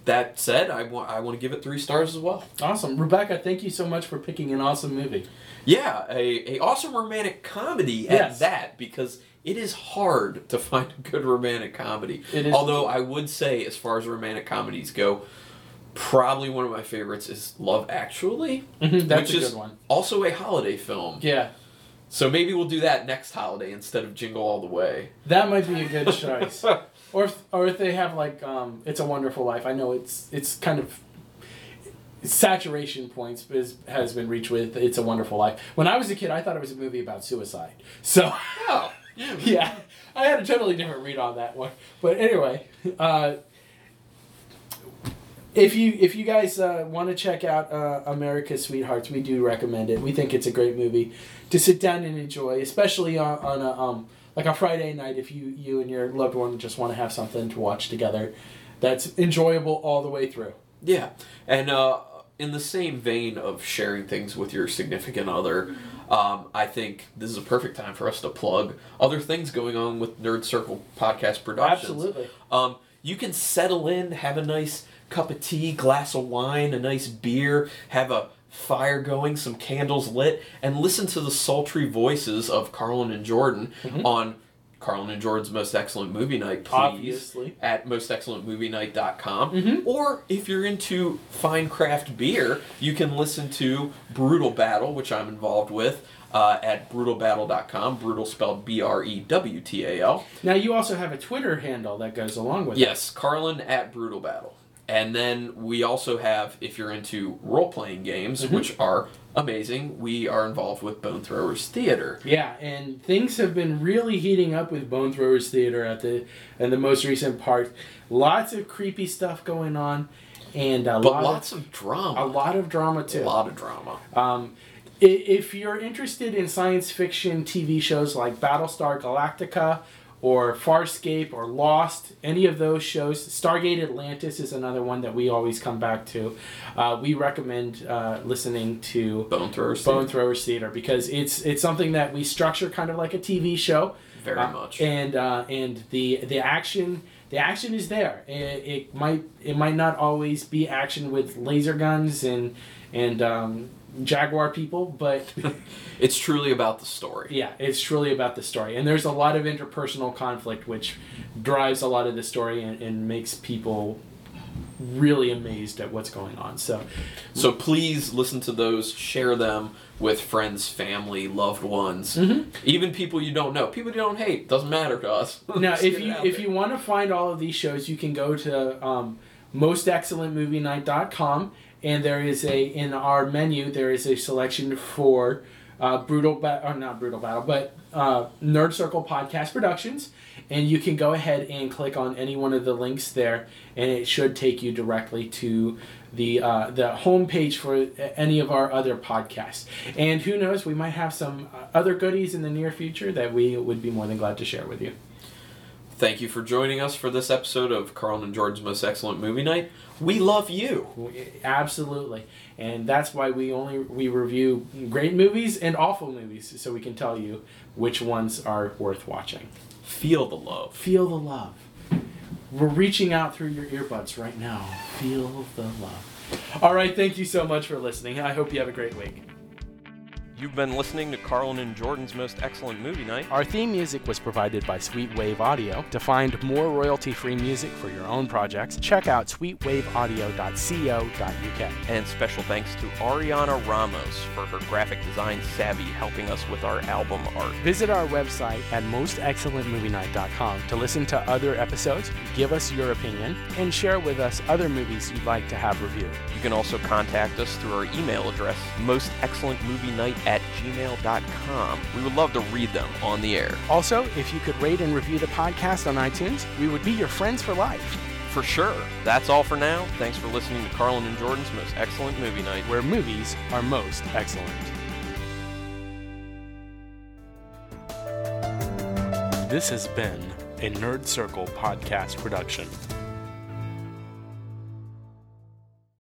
[SPEAKER 2] that said, I want I want to give it three stars as well.
[SPEAKER 3] Awesome, Rebecca. Thank you so much for picking an awesome movie.
[SPEAKER 2] Yeah, a, a awesome romantic comedy at
[SPEAKER 3] Yes.
[SPEAKER 2] that because it is hard to find a good romantic comedy.
[SPEAKER 3] It is.
[SPEAKER 2] Although I would say, as far as romantic comedies go, probably one of my favorites is Love Actually,
[SPEAKER 3] Mhm, that's
[SPEAKER 2] which
[SPEAKER 3] a
[SPEAKER 2] is
[SPEAKER 3] good one.
[SPEAKER 2] also a holiday film.
[SPEAKER 3] Yeah,
[SPEAKER 2] So maybe we'll do that next holiday instead of Jingle All the Way.
[SPEAKER 3] that might be a good choice. or if, or if they have like um, It's a Wonderful Life. I know it's it's kind of saturation points is, has been reached with It's a Wonderful Life. When I was a kid, I thought it was a movie about suicide. So
[SPEAKER 2] Oh,
[SPEAKER 3] yeah, I had a totally different read on that one. But anyway, uh, if you if you guys uh, want to check out uh, America's Sweethearts, we do recommend it. We think it's a great movie to sit down and enjoy, especially on, on a um, like a Friday night if you you and your loved one just want to have something to watch together. That's enjoyable all the way through.
[SPEAKER 2] Yeah, and uh, in the same vein of sharing things with your significant other, um, I think this is a perfect time for us to plug other things going on with Nerd Circle Podcast Productions.
[SPEAKER 3] Absolutely.
[SPEAKER 2] Um, you can settle in, have a nice cup of tea, glass of wine, a nice beer, have a fire going, some candles lit, and listen to the sultry voices of Carlin and Jordan on Carlin and Jordan's Most Excellent Movie Night, please.
[SPEAKER 3] Obviously.
[SPEAKER 2] At mostexcellentmovienight.com. Or if you're into fine craft beer, you can listen to Brewtal Battle, which I'm involved with. Uh, at brewtalbattle.com, brutal spelled B R E W T A L.
[SPEAKER 3] Now you also have a Twitter handle that goes along with it.
[SPEAKER 2] Yes, Carlin at Brewtal Battle. And then we also have, if you're into role playing games,
[SPEAKER 3] Mm-hmm.
[SPEAKER 2] which are amazing, we are involved with Bone Throwers Theater.
[SPEAKER 3] Yeah, and things have been really heating up with Bone Throwers Theater at the and the most recent part. Lots of creepy stuff going on, and a
[SPEAKER 2] But
[SPEAKER 3] lot
[SPEAKER 2] lots
[SPEAKER 3] of,
[SPEAKER 2] of drama.
[SPEAKER 3] a lot of drama too.
[SPEAKER 2] A lot of drama.
[SPEAKER 3] Um, if you're interested in science fiction TV shows like Battlestar Galactica or Farscape or Lost, any of those shows, Stargate Atlantis is another one that we always come back to. Uh, we recommend uh, listening to
[SPEAKER 2] Bone Throwers
[SPEAKER 3] Bone
[SPEAKER 2] Theater.
[SPEAKER 3] Throwers Theater because it's it's something that we structure kind of like a TV show.
[SPEAKER 2] Very
[SPEAKER 3] Uh,
[SPEAKER 2] much.
[SPEAKER 3] And uh, and the the action the action is there. It, it might it might not always be action with laser guns and and um, jaguar people, but
[SPEAKER 2] It's truly about the story.
[SPEAKER 3] yeah, it's truly about the story. And there's a lot of interpersonal conflict which drives a lot of the story and, and makes people really amazed at what's going on. So
[SPEAKER 2] So please listen to those, share them with friends, family, loved ones,
[SPEAKER 3] Mm-hmm.
[SPEAKER 2] even people you don't know. People you don't hate. Doesn't matter to us.
[SPEAKER 3] now if you if
[SPEAKER 2] there.
[SPEAKER 3] you want to find all of these shows you can go to um, mostexcellentmovienight.com and there is a in our menu there is a selection for uh, brutal ba- or not brewtal battle but uh, nerd circle podcast productions. And you can go ahead and click on any one of the links there and it should take you directly to the uh, the homepage for any of our other podcasts. And who knows we might have some uh, other goodies in the near future that we would be more than glad to share with you
[SPEAKER 2] Thank you for joining us for this episode of Carl and Jordan's Most Excellent Movie Night. We love you.
[SPEAKER 3] Absolutely, and that's why we only we review great movies and awful movies, so we can tell you which ones are worth watching.
[SPEAKER 2] Feel the love.
[SPEAKER 3] Feel the love. We're reaching out through your earbuds right now. Feel the love. All right, thank you so much for listening. I hope you have a great week.
[SPEAKER 2] You've been listening to Carlin and Jordan's Most Excellent Movie Night.
[SPEAKER 3] Our theme music was provided by Sweet Wave Audio. To find more royalty free music for your own projects, check out sweetwaveaudio.co.uk.
[SPEAKER 2] And special thanks to Ariana Ramos for her graphic design savvy helping us with our album art.
[SPEAKER 3] Visit our website at mostexcellentmovienight.com to listen to other episodes, give us your opinion, and share with us other movies you'd like to have reviewed.
[SPEAKER 2] You can also contact us through our email address, mostexcellentmovienight at gmail.com. We would love to read them on the air.
[SPEAKER 3] Also, if you could rate and review the podcast on iTunes, we would be your friends for life,
[SPEAKER 2] For sure. That's all for now. Thanks for listening to Carlin and Jordan's Most Excellent Movie Night.
[SPEAKER 3] where movies are most excellent. This has been a Nerd Circle podcast production.